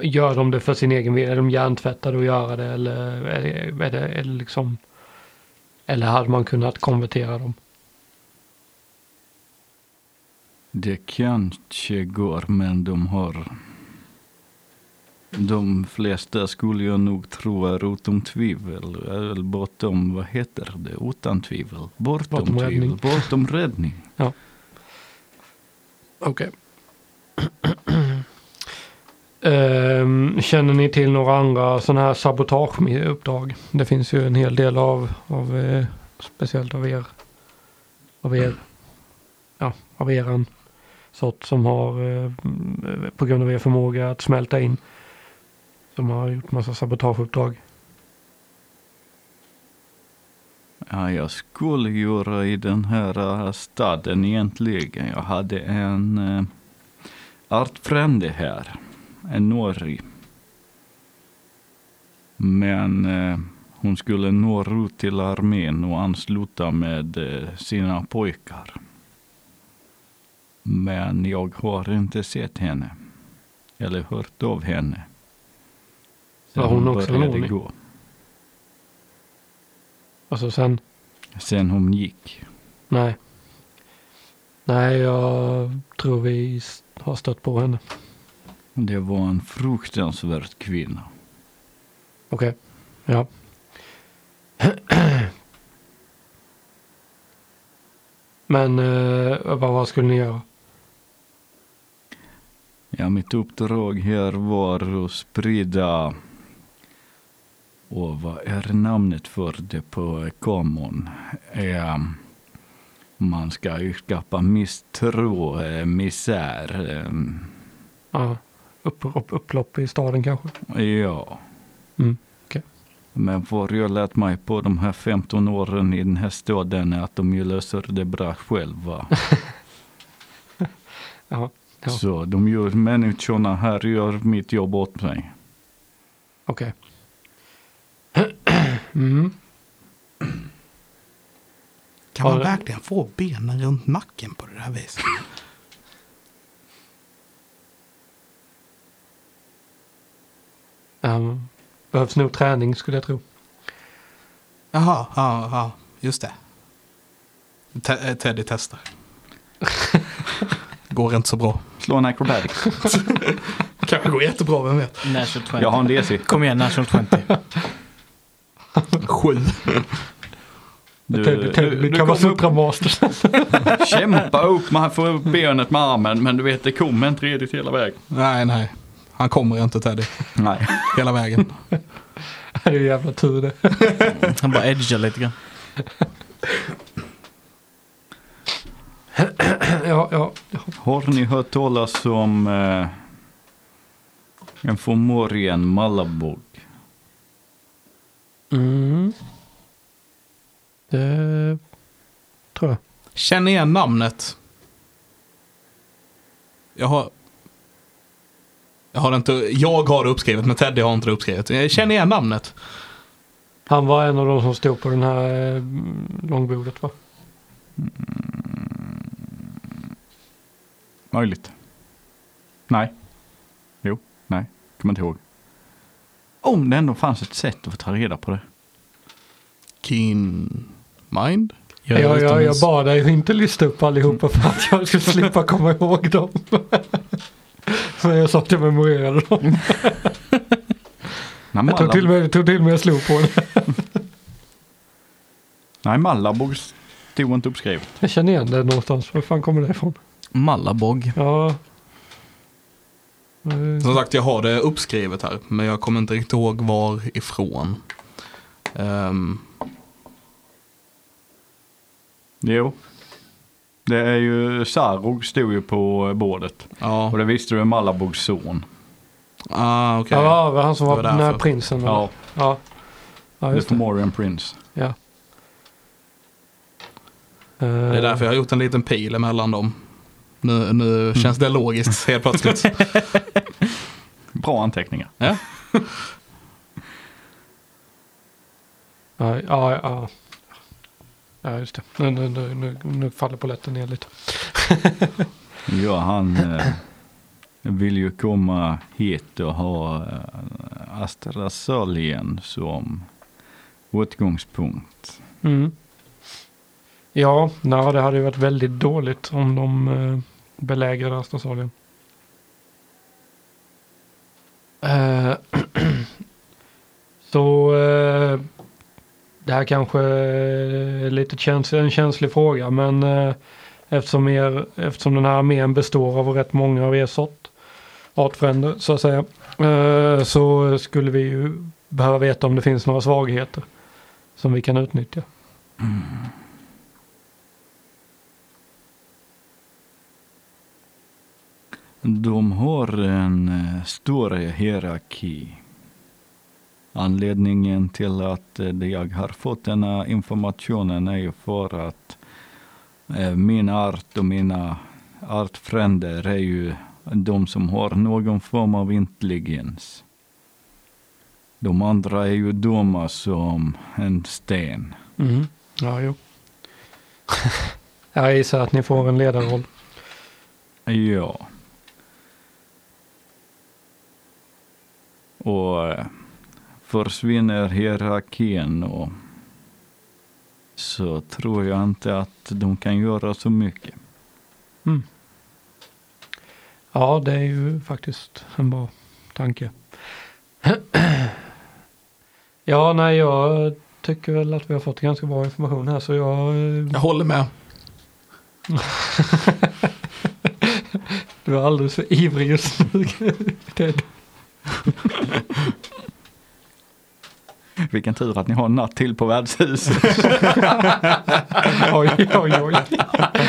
gör de det för sin egen vilja? Är de hjärntvättade att göra det eller är det, är det, är det liksom eller hade man kunnat konvertera dem?
Det kanske går, men de har... De flesta skulle jag nog tro är utom tvivel. Eller bortom, vad heter det? Utan tvivel. Bortom,
Bortom
tvivel.
räddning.
Bortom räddning.
Okej. Ehm, känner ni till några andra sådana här sabotageuppdrag? Det finns ju en hel del av, av eh, speciellt av er, av er, ja, av eran sort som har eh, på grund av er förmåga att smälta in som har gjort massa sabotageuppdrag.
Ja, jag skulle göra i den här äh, staden egentligen. Jag hade en äh, eh, artfrände här. En norri. Men eh, hon skulle nå ut till armén och ansluta med eh, sina pojkar. Men jag har inte sett henne. Eller hört av henne. Sen
Var hon också
började gå.
Alltså sen,
Sen hon gick.
nej. Nej, jag tror vi har stött på henne.
Det var en fruktansvärd kvinna.
Okej, ja. Men eh, vad, vad skulle ni göra?
Ja, mitt uppdrag här var att sprida och vad är namnet för det på common? Eh, man ska skapa misstro, eh, misär. Eh,
Ja, upp, upp, upplopp i staden kanske?
ja.
Mm, okej.
Men vad jag lärt mig på de här 15 åren i den här staden är att de ju löser det bra själva.
Ja, Ja.
Så de gör, människorna här gör mitt jobb åt mig.
okej. Mm.
Kan man verkligen få benen runt nacken på det här viset?
Um, behövs nog träning skulle jag tro.
Jaha, ja, ja, just det. Te- eh, Teddy testar. Går inte så bra.
Slå en acrobatics.
Kanske går jättebra, vem vet.
National 20.
Jag har en DC.
Kom igen, National 20.
Sju.
Du,
Teddy, Teddy
du,
blir
du kommer upp,
Kamasutra-master.
kämpa upp, man får upp benet med armen men du vet det kommer inte riktigt hela vägen.
Nej, nej. Han kommer inte Teddy.
Nej.
Hela vägen.
det är ju jävla tur det.
Han bara edgar lite grann.
ja, ja.
Har ni hört talas om eh, en Fomorian Malabog?
Mm. Det tror jag.
Känn igen namnet. Jag har... Jag har inte... Jag har uppskrivet, men Teddy har inte uppskrivet. Jag känner igen namnet.
Han var en av de som stod på den här eh, långbordet va?
Möjligt. Nej. Jo. Nej. Kommer inte ihåg. Om det ändå fanns ett sätt att få ta reda på det.
Keen Mind?
Jag, jag, jag, jag bad dig inte lista upp allihopa för att jag skulle slippa komma ihåg dem. Men jag sa att jag memorerade dem.
Nej,
Jag tog till mig, tog till mig och slog på det.
Nej, Malabog stod inte uppskrivet.
Jag känner igen det någonstans. Var fan kommer det ifrån?
Malabog.
Ja. Eh,
Som sagt, jag har det uppskrivet här, men jag kommer inte riktigt ihåg var ifrån. Ehm,
Jo. Det är ju, Sarog stod ju på bordet.
ja,
Och det visste du är Malabogs son.
ah, okej.
Ja, det var han som var,
var
den här prinsen. eller?
Ja,
Ja, ja
The. Fomorian Prince.
Ja.
Det är därför jag har gjort en liten pil emellan dem. Nu, nu känns det logiskt helt plötsligt.
Bra anteckningar.
Ja.
Ja, ja, ja. Ja, just det. Nu, nu, nu, nu, nu faller polletten ner lite.
Ja, han eh, vill ju komma hit och ha eh, Astrasalien som utgångspunkt.
Mm. Ja, nej, det hade ju varit väldigt dåligt om de eh, belägrade Astrasalien. Eh, så eh, det här kanske är lite käns en känslig fråga men eh, eftersom, er, eftersom den här armén består av rätt många av er sort, artfränder så att säga, så skulle vi ju behöva veta om det finns några svagheter som vi kan utnyttja.
De har en eh, stor hierarki. Anledningen till att eh, jag har fått den här informationen är ju för att eh, min art och mina artfränder är ju de som har någon form av intelligens. De andra är ju dumma som en sten.
Mm. Ja, jo. Jag gissar att ni får en ledarroll.
Ja. Och eh, försvinner hierarkin och så tror jag inte att de kan göra så mycket.
Mm. Ja, det är ju faktiskt en bra tanke. ja, nej, jag tycker väl att vi har fått ganska bra information här så jag... eh,
Jag håller med.
Du är alldeles för ivrig just nu. Ted.
Vilken tur att ni har en natt till på värdshuset.
oj, oj, oj.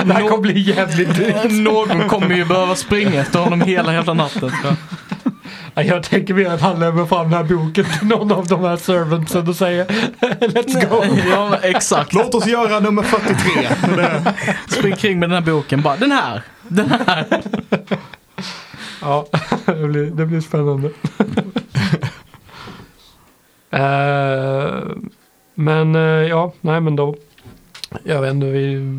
Det här kommer bli jävligt dyrt.
Någon kommer ju behöva springa efter honom hela jävla natten. jag.
Ja, Jag tänker mer att han lämnar fram den här boken till någon av de här servantsen och säger Let's go.
Ja, exakt.
Låt oss göra nummer 43.
Spring kring med den här boken bara. Den här! Den här!
Ja, det blir, det blir spännande. Eh, Men eh, ja, nej men då. Jag vet inte, vi...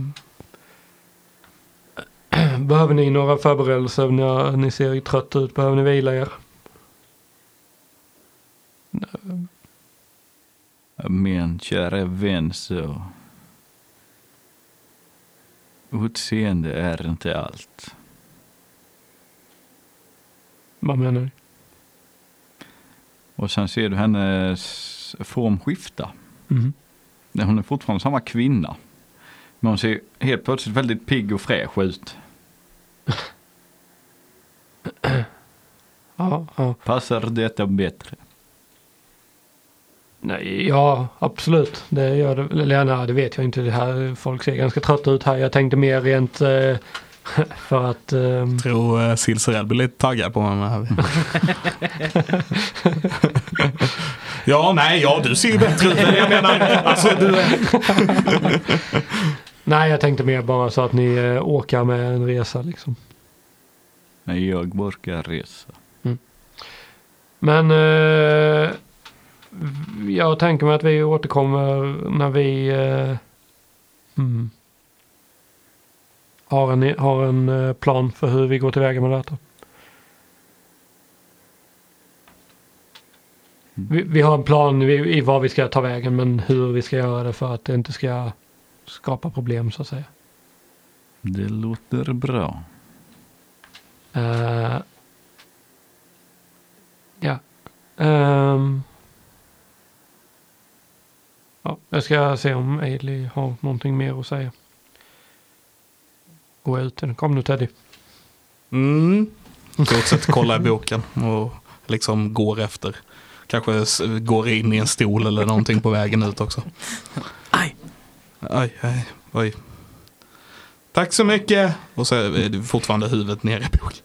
Behöver ni några förberedelser när ni ser trötta ut? Behöver ni vila er?
Men kära vän så. Utseende är inte allt.
Vad menar du?
Och sen ser du hennes form skifta.
Mhm.
Hon är fortfarande samma kvinna. Men hon ser helt plötsligt väldigt pigg och fräsch ut.
Ja, ja.
Passar detta bättre?
Nej, ja, absolut. Det gör det. Eller nej, det vet jag inte. Det här, folk ser ganska trötta ut här. Jag tänkte mer rent eh, för att... ehm,
tror uh, Silserell blir lite taggad på här. ja, nej, ja, du ser ju bättre ut. Jag menar, alltså du
nej, jag tänkte mer bara så att ni eh, åker med en resa liksom.
Nej, jag orkar resa.
Men eh, jag tänker mig att vi återkommer när vi eh, mm, har en, har en eh, plan för hur vi går tillväga med detta. Vi, vi har en plan i, i vad vi ska ta vägen men hur vi ska göra det för att det inte ska skapa problem så att säga.
Det låter bra.
Eh, ja. Ehm. ja. Jag ska se om Ailey har någonting mer att säga. Gå ut. Kom nu Teddy.
Mm. Fortsätt kolla i boken och liksom går efter. Kanske går in i en stol eller någonting på vägen ut också.
Aj!
Aj, aj, oj. Tack så mycket. Och så är det fortfarande huvudet nere i boken.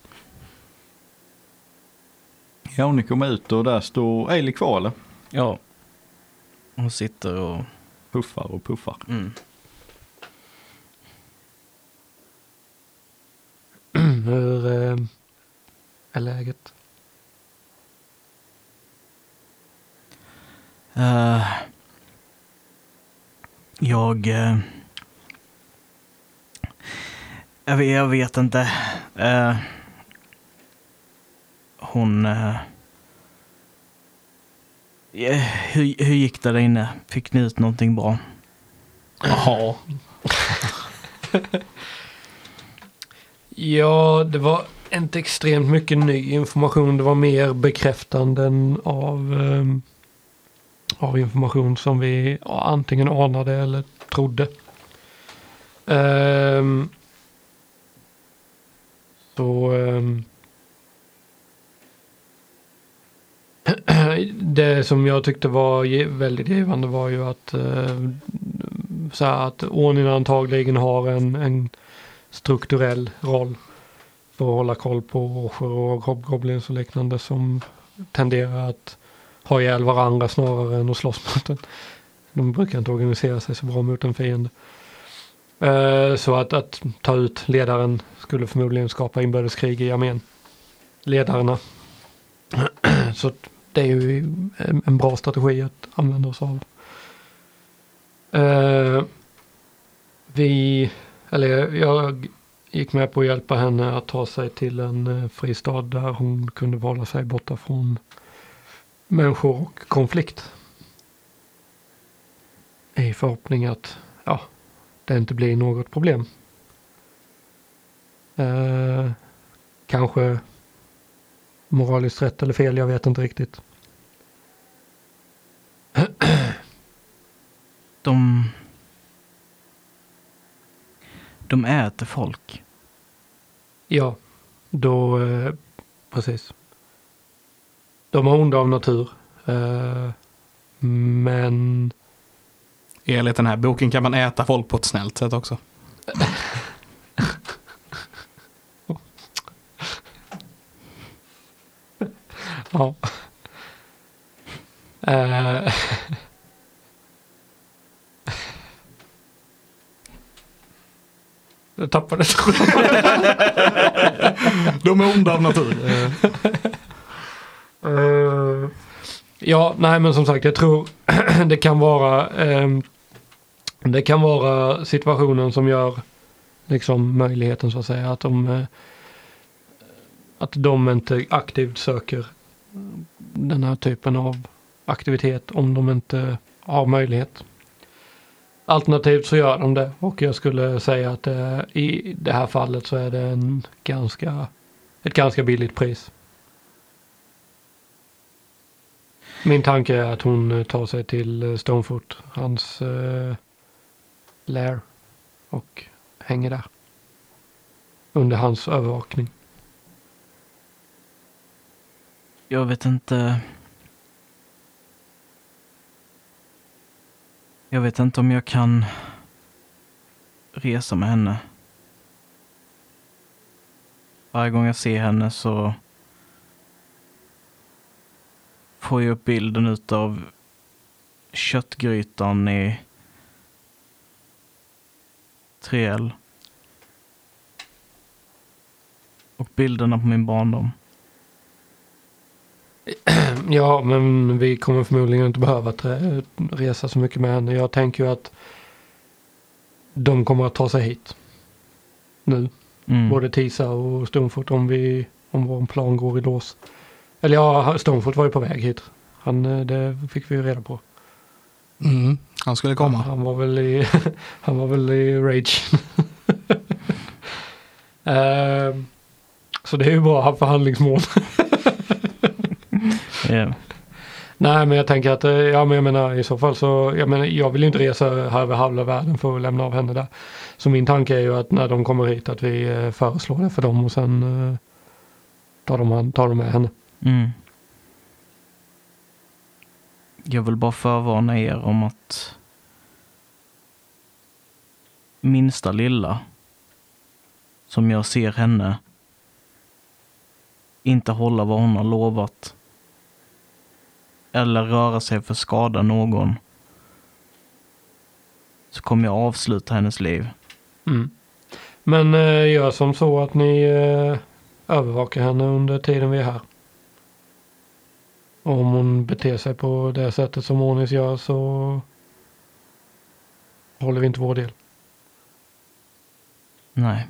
Ja, ni kommer ut och där står Ailey kvar eller?
Ja. Hon sitter och...
Puffar och puffar.
Mm.
Hur eh, är läget?
Eh, jag... eh, jag, vet, jag vet inte. Eh, hon... hur, hur gick det där inne? Fick ni ut någonting bra?
Jaha.
Ja, det var inte extremt mycket ny information. Det var mer bekräftanden av, eh, av information som vi antingen anade eller trodde. Eh, så eh, det som jag tyckte var väldigt givande var ju att, eh, så här, att ordningen antagligen har en, en strukturell roll för att hålla koll på orcher och hobgoblins och liknande som tenderar att ha ihjäl varandra snarare än att slåss mot en. De brukar inte organisera sig så bra mot en fiende. Eh, så att, att ta ut ledaren skulle förmodligen skapa inbördeskrig i armén. Ledarna. Så det är ju en bra strategi att använda oss av. Eh, vi eller jag gick med på att hjälpa henne att ta sig till en eh, fristad där hon kunde hålla sig borta från människor och konflikt. I förhoppning att ja, det inte blir något problem. Eh, kanske moraliskt rätt eller fel, jag vet inte riktigt.
De... De äter folk.
Ja, då eh, precis. De är onda av natur. Eh, men
Enligt den här boken kan man äta folk på ett snällt sätt också.
ja. Eh, Jag tappade
De är onda av natur.
Eh, ja, nej men som sagt jag tror det kan vara ehm, det kan vara situationen som gör liksom möjligheten så att säga att de eh, att de inte aktivt söker den här typen av aktivitet om de inte har möjlighet. Alternativt så gör de det och jag skulle säga att eh, i det här fallet så är det en ganska, ett ganska billigt pris. Min tanke är att hon eh, tar sig till eh, Stonefoot, hans eh, lair och hänger där. Under hans övervakning.
Jag vet inte. Jag vet inte om jag kan resa med henne. Varje gång jag ser henne så får jag upp bilden utav köttgrytan i Triel. Och bilderna på min barndom.
Ja, men vi kommer förmodligen inte behöva resa så mycket med henne. Jag tänker ju att de kommer att ta sig hit. Nu.
Mm.
Både Tisa och Stonefoot om, vi, om vår plan går i lås. Eller ja, Stonefoot var ju på väg hit. Han, eh, det fick vi ju reda på.
Mm, han skulle komma.
Han var väl i, han var väl i rage. Ehm, så det är ju bra att ha förhandlingsmål.
Ja.
Nej men jag tänker att, eh, ja men jag menar i så fall så, jag menar jag vill ju inte resa över halva världen för att lämna av henne där. Så min tanke är ju att när de kommer hit att vi eh, föreslår det för dem och sen eh, tar, de, tar de med henne.
Mm. Jag vill bara förvarna er om att minsta lilla som jag ser henne inte hålla vad hon har lovat eller röra sig för att skada någon så kommer jag avsluta hennes liv.
Mm. Men eh, gör som så att ni eh, övervakar henne under tiden vi är här. Och om hon beter sig på det sättet som Onis gör så håller vi inte vår del.
Nej.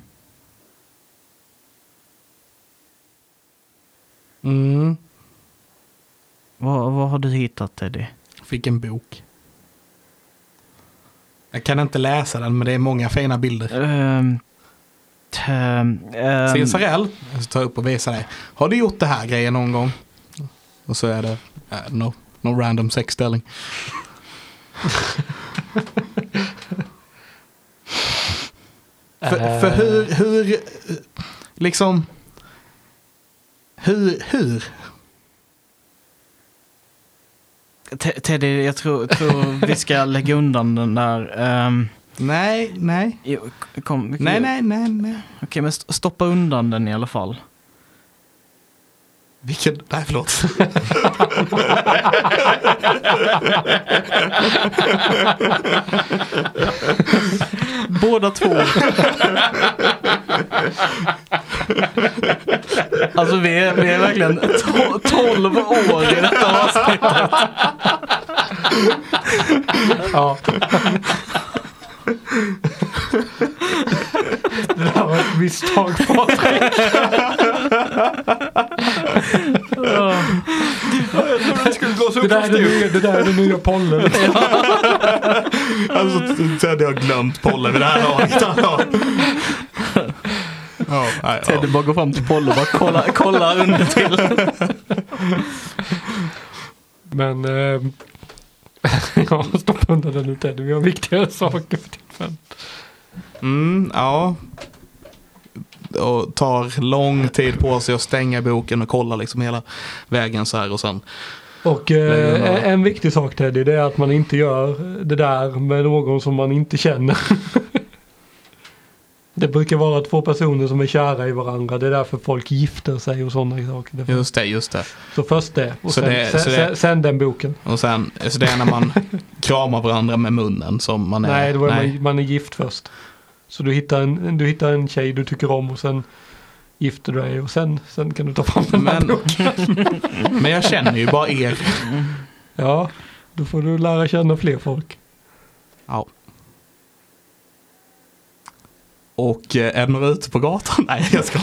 Mm,
har du hittat Teddy?
fick en bok. Jag kan inte läsa den men det är många fina bilder.
Um, um,
Sen Sarell, jag ska ta upp och visa dig. Har du gjort det här grejen någon gång? Och så är det äh, no, no random sexställning. För, för hur, hur, liksom, hur, hur?
Te- Teddy, jag tror, tror vi ska lägga undan den där. ehm,
Nej, nej,
jo, kom, kan-
nej, nej, nej, nej.
Okej, men st- stoppa undan den i alla fall.
Vilken, nej förlåt.
Båda två. alltså vi är, vi är verkligen to- 12 år i detta avsnittet.
Ja. det där var ett misstag Patrik.
Jag trodde det skulle gå så
Det där är
för
det
stort.
nya, det där är det nya pollen.
Alltså Teddy har glömt pollen vid det här laget. Nej, ja.
Teddy bara går fram till Polly och bara kolla, kolla under till.
Men eh, ja, stoppa undan den nu Teddy. Vi har viktigare saker för tillfället.
Mm, ja. Och tar lång tid på sig att stänga boken och kolla liksom hela vägen så här och sen.
Och eh, en viktig sak Teddy det är att man inte gör det där med någon som man inte känner. det brukar vara två personer som är kära i varandra. Det är därför folk gifter sig och sådana saker. Det-
Just det, just det.
Så först det och
Så
sen,
det-
sen,
så det-
sen, sen den boken.
Och sen, så det är när man kramar varandra med munnen som man är.
Nej, då är Man, man är gift först. Så du hittar, en, du hittar en tjej du tycker om och sen gifter du dig och sen, sen kan du ta fram den här
Men,
boken.
men jag känner ju bara er.
Ja, Då får du lära känna fler folk.
Ja. Och eh, är några ute på gatan? Nej, jag ska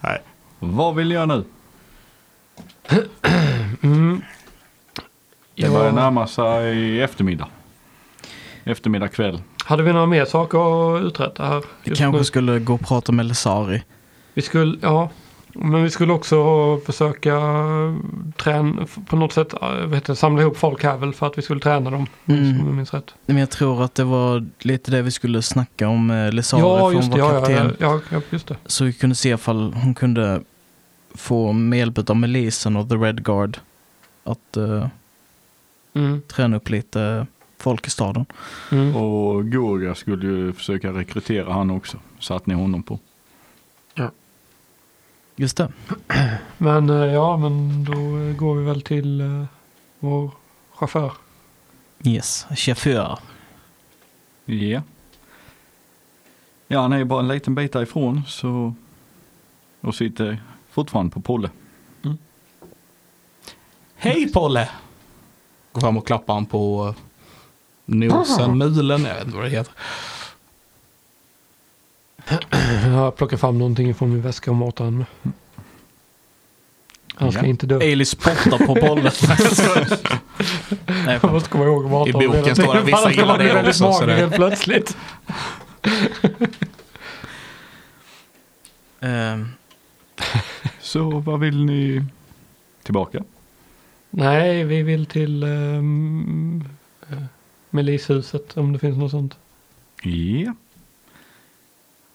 Nej.
Vad vill jag nu?
Mm.
Det börjar närma sig eftermiddag. Eftermiddag kväll.
Hade vi några mer saker att uträtta här?
Vi kanske
nu?
skulle gå och prata med Lesari.
Vi skulle, ja. Men vi skulle också försöka träna, på något sätt vad heter det, samla ihop folk här väl för att vi skulle träna dem.
Mm.
Om jag minns rätt.
Men jag tror att det var lite det vi skulle snacka om eh, Lesari
Ja,
från
just det.
vår
Ja,
kapten.
ja, ja, ja, just det.
Så vi kunde se ifall hon kunde få med hjälp av milisen och The Red Guard att eh,
Mm.
träna upp lite folk i staden.
Mm.
Och Gorga skulle ju försöka rekrytera han också. Satt ni honom på.
Just det.
Men eh, ja, men då går vi väl till eh, vår chaufför.
Yes, chaufför.
Ja. Ja, han är ju bara en liten bit därifrån så. Och sitter fortfarande på Polle.
Hej Polle! Går fram och klappar han på nosen, mulen, jag vet inte vad det heter.
Jag plockar fram någonting från min väska och matar honom med. Han ska
Ja.
inte dö.
Ailey spottar på bollen. Nej,
Jag måste komma ihåg att mata
I boken står det
tiden,
vissa
annars
gillar det också, så
mager
det-
helt plötsligt.
Ehm,
Så vad vill ni tillbaka?
Nej, vi vill till um, milishuset om det finns något sånt.
Ja.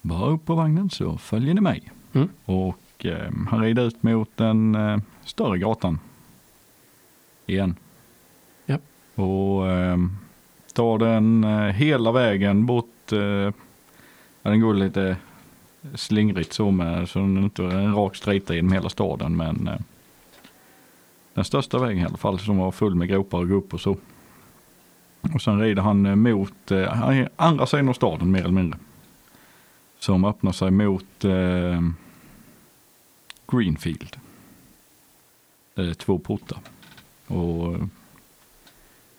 Bara upp på vagnen så följer ni mig.
Mm.
Och eh, han rider ut mot den eh, större gatan. Igen.
Ja.
Och eh, tar den eh, hela vägen bort. Eh, den går lite slingrigt så med. Så den är inte en rak strita genom hela staden. Men eh, den största vägen i alla fall som var full med gropar och gupp och så. Och sen rider han eh, mot eh, andra sidan av staden mer eller mindre. Som öppnar sig mot eh, Greenfield. Det är två portar. Och eh,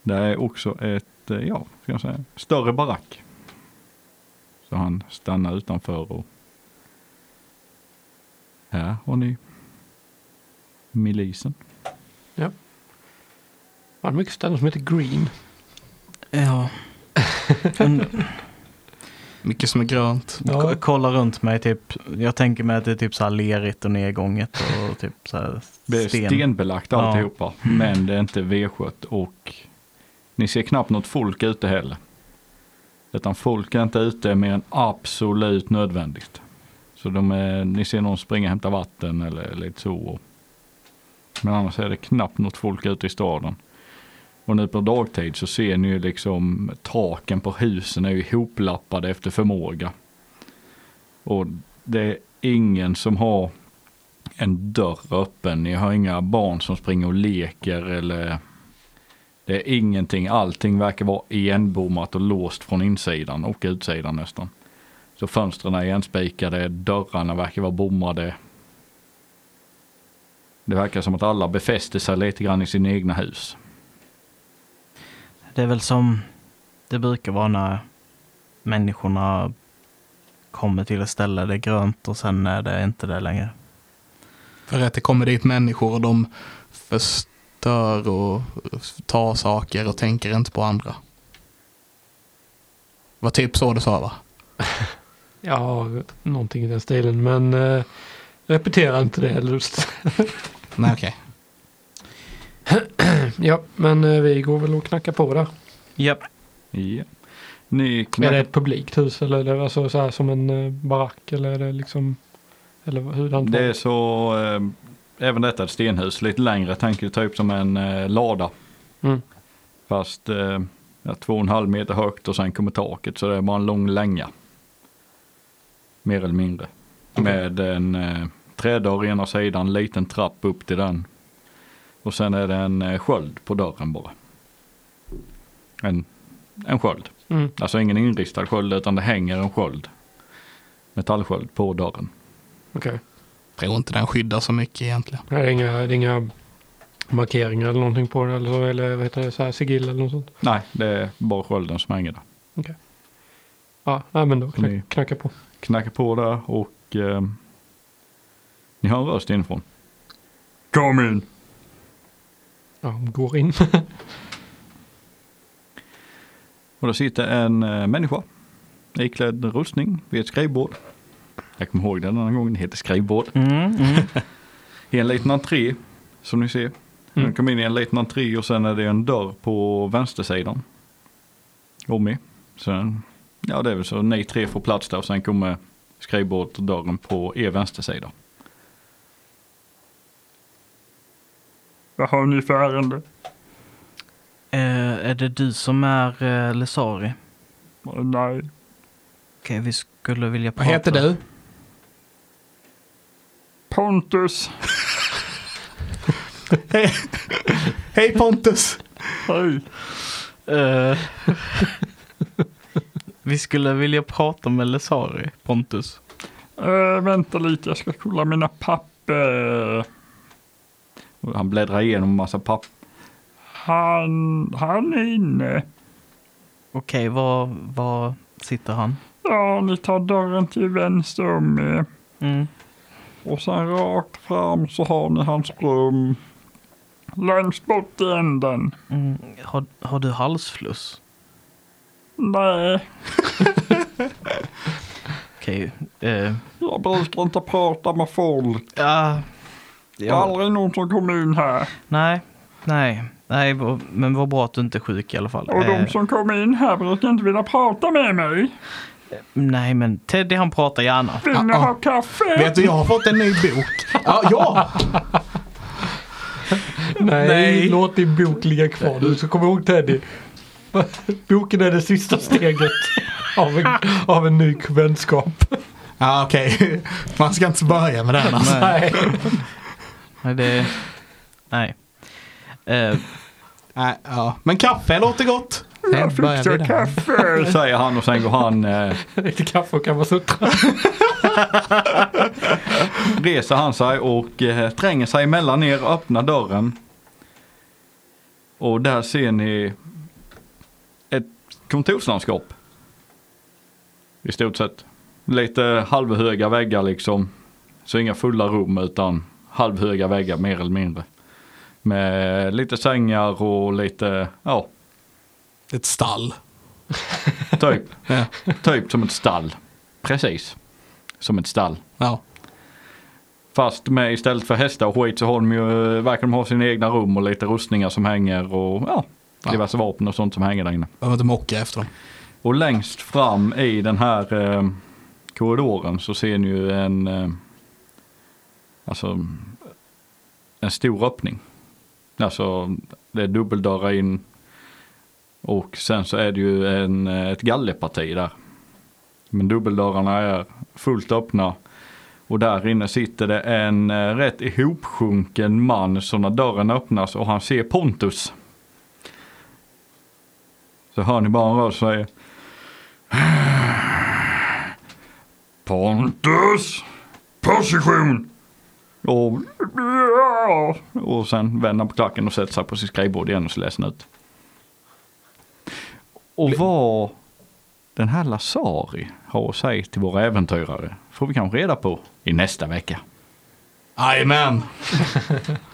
det är också ett, eh, ja, ska jag säga, större barack. Så han stannar utanför och här har ni milisen.
Det är mycket ställen som heter Green.
ja.
Mycket som är grönt.
Ja.
ko- kolla runt mig, typ. Jag tänker mig att det är typ så här lerigt och nedgånget och typ så här
Det är
sten.
stenbelagt
Ja.
alltihopa. Men det är inte V7 och ni ser knappt något folk ute heller. Utan folk är inte ute mer än absolut nödvändigt. Så de är, ni ser någon springa och hämta vatten eller lite så. Men annars är det knappt något folk ute i staden. Och nu på dagtid så ser ni ju liksom taken på husen är ju ihoplappade efter förmåga. Och det är ingen som har en dörr öppen. Ni har inga barn som springer och leker eller det är ingenting. Allting verkar vara igenbommat och låst från insidan och utsidan nästan. Så fönstren är igenspikade, dörrarna verkar vara bommade. Det verkar som att alla befäster sig lite grann i sina egna hus.
Det är väl som det brukar vara när människorna kommer till ett ställe, det är grönt och sen är det inte det längre.
För att det kommer dit människor och de förstör och tar saker och tänker inte på andra. var typ så du sa va?
Ja, någonting i den stilen. Men eh, repetera inte det lust.
Nej okej.
ja, men eh, vi går väl och knackar på där.
Japp.
Ja. Ni
Är
knackar
det ett publikt hus eller är det alltså så här som en eh, barack eller är det liksom eller hur
Det är så, eh, även detta är ett stenhus, lite längre, tänker du typ som en eh, lada.
Mm.
Fast eh, ja, två och en halv meter högt och sen kommer taket så det är bara en lång länga. Mer eller mindre.
Okej.
Med en eh, trädörr ena sidan, en liten trapp upp till den. Och sen är det en eh, sköld på dörren bara. En, en sköld.
Mm.
Alltså ingen inristad sköld utan det hänger en sköld. Metallsköld på dörren.
Okej.
Tror inte den skyddar så mycket egentligen.
Det är inga, det är inga markeringar eller någonting på den eller, så, eller vad heter det, så här sigill eller något sånt?
Nej, det är bara skölden som hänger där.
Ja, nej, men då knack, knacka på.
Knackar på där och eh, ni hör en röst inifrån. Kom in!
Ja, går in.
Och där sitter en eh, människa iklädd rustning vid ett skrivbord. Jag kommer ihåg den här gången, det heter skrivbord.
Mm, mm.
I en liten entré som ni ser.
Mm.
Man kommer in i en liten entré och sen är det en dörr på vänstersidan. Om i. Sen, ja det är väl så ni tre får plats där och sen kommer skrivbordet och dörren på er vänstersida.
Vad har ni för ärende?
Eh, är det du som är eh, Lesari?
Nej.
Okej, vi skulle vilja
Vad
prata.
heter du?
Pontus.
Hej, Hej Pontus!
Hej.
Eh, vi skulle vilja prata med Lesari, Pontus.
Äh, vänta lite, jag ska kolla mina papper.
Han bläddrar igenom en massa papper.
Han, han är inne.
Okej, var, var sitter han?
Ja, ni tar dörren till vänster om er.
Mm.
Och sen rakt fram så har ni hans rum. Längst bort i änden.
Mm. Har, har du halsfluss?
Nej,
Okej. eh,
jag brukar inte prata med folk.
ja,
Det är
ja,
aldrig någon som kommer in här.
nej, nej, nej, men vad bra att du inte är sjuk i alla fall.
Och de
Eh,
som kommer in här brukar inte vilja prata med mig.
nej, men Teddy han pratar gärna.
Vill ni
Ah, ah.
ha kaffe?
Vet du, jag har fått en ny bok. Ja, ja!
Nej,
Nej.
låt din bok ligga kvar. Du ska komma ihåg Teddy. Boken är det sista steget av en, av en ny vänskap.
Ja, okej. Man ska inte börja med den alltså.
Nej,
Nej.
nej, det, nej. Eh,
Nej, ja. Men kaffe låter gott.
Jag fixar kaffe.
Säger han och sen går han, eh,
Lite kaffe och kamasutra.
reser han sig och eh, tränger sig mellan er och öppnar dörren. Och där ser ni ett kontorslandskap. I stort sett. Lite halvhöga väggar liksom. Så inga fulla rum utan halvhöga väggar mer eller mindre. Med lite sängar och lite, ja,
Ett stall.
typ.
Ja.
typ som ett stall. Precis. Som ett stall.
ja.
Fast med istället för hästar och skit så har de ju, eh, verkar de ha sina egna rum och lite rustningar som hänger och ja,
Ja.
diverse vapen och sånt som hänger där inne.
Behöver inte mocka efter dem.
Och längst fram i den här eh, korridoren så ser ni ju en, eh, alltså en stor öppning. Alltså det är dubbeldörrar in och sen så är det ju en, ett gallerparti där. Men dubbeldörrarna är fullt öppna och där inne sitter det en eh, rätt ihopsjunken man så när dörren öppnas och han ser Pontus. Så hör ni bara en röst säga Pontus! Position! Och, och sen vänder han på klacken och sätter sig på sitt skrivbord igen och så läser han ut. Och vad den här Lasari har att säga till våra äventyrare får vi kanske reda på i nästa vecka.
Jajamän!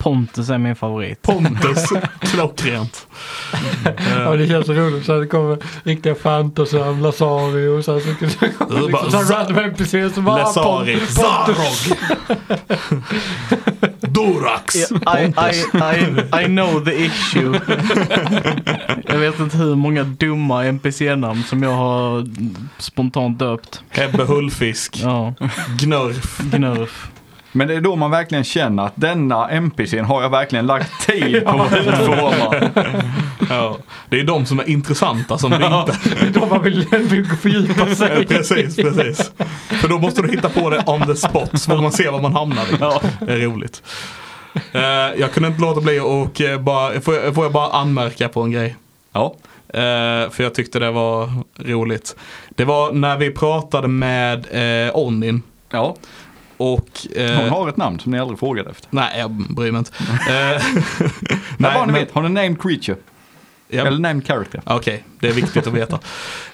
Pontus är min favorit.
Pontus. Klockrent.
Ja, det känns så roligt. Så det kommer riktiga Fantos och Lasari och så här. Så, så,
bara,
liksom, så här random NPC som bara
Lesari.
Pont-
Zarog. Dorax.
I, I, I, I know the issue. jag vet inte hur många dumma NPC-namn som jag har spontant döpt.
Ebbe Hullfisk.
Ja,
Gnurf.
Gnurf.
Men det är då man verkligen känner att denna NPCn har jag verkligen lagt tid på att utforma.
Ja. Det är de som är intressanta som du inte...
Då man vill, fördjupa sig.
precis, precis. För då måste du hitta på det on the spot så får man se var man hamnar i. Det är roligt. Eh, jag kunde inte låta bli och eh, bara, får jag, får jag bara anmärka på en grej?
Ja,
Eh, för jag tyckte det var roligt. Det var när vi pratade med eh, Onin.
ja,
Och... eh,
Hon har ett namn som ni aldrig frågade efter.
Nej, jag bryr mig inte. Eh,
Nej,
nej, men-
vet, hon är named creature.
ja,
Eller named character.
Okej, det är viktigt att veta.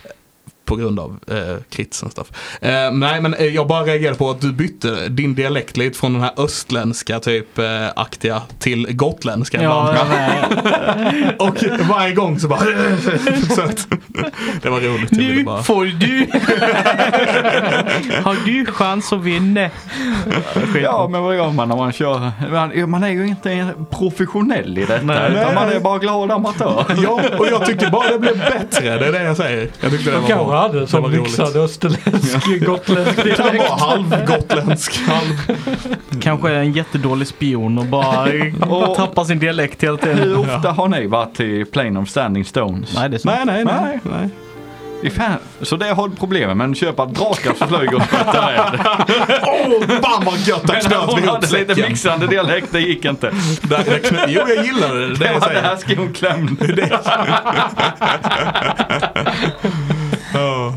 På grund av eh, krits och stuff. Eh, nej, men eh, jag bara reagerade på att du bytte din dialekt lite från den här östländska typ eh, aktiga till gotländska
Ja.
Och varje gång så bara... så att, det var roligt.
Nu
bara...
får du. Har du chans att vinna?
Ja, men vad gör man när man kör? Man, man är ju inte professionell i detta.
Nej.
utan man är bara glad amatör.
Ja, och jag tyckte bara det blev bättre. Det är det jag säger. Jag tyckte det
De
var bra.
Hade
var roligt.
mixad österländsk, gotländsk
Det kan
dialekt.
vara halvgotländsk, halv...
Kanske är en jättedålig spion och bara
Och-
tappar sin dialekt hela
Hur
tiden.
ofta har ni varit till Plane of Standing Stones?
Nej, det är sant.
Nej, nej, nej.
Nej.
nej.
I fan, så det har du problem med, men köpa drakar som flyger och spöttar rädd.
Åh, fan vad gött!
Men
knöt vi
hon
ihop
hade lite mixande dialekt, det gick inte.
Där, där knö... Jo, jag gillade det. Det,
Det
jag
var det här skon klämd.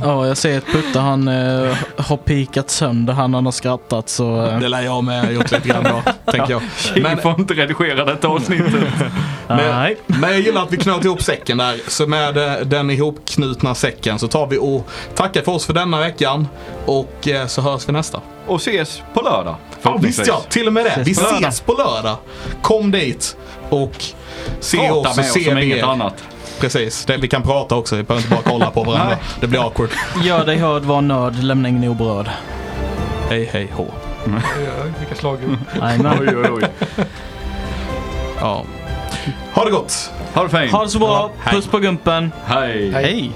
Ja, jag ser att Putte han eh, har pikat sönder han han har skrattat så... eh,
Det lär jag med ha gjort lite grann då, tänker jag.
Men får inte redigera detta avsnittet.
men,
nej.
men jag gillar att vi knöt ihop säcken där. Så med eh, den ihopknutna säcken så tar vi och tackar för oss för denna veckan. Och eh, så hörs vi nästa.
Och ses på lördag.
Ja, visst ja, till och med det.
Ses
Vi
på
ses på lördag. Kom dit och se
Prata
oss och
med oss
se
om inget annat.
Precis, det, vi kan prata också. Vi behöver inte bara kolla på varandra. det blir awkward.
Gör dig hörd, var nörd, lämna ingen oberörd.
Hej, hej, hå.
Ja, Vilka slagord.
Oj, oj, oj.
Ja. Ha det gott!
Ha det fint.
Ha det så bra. Puss på gumpen.
Hej.
Hej.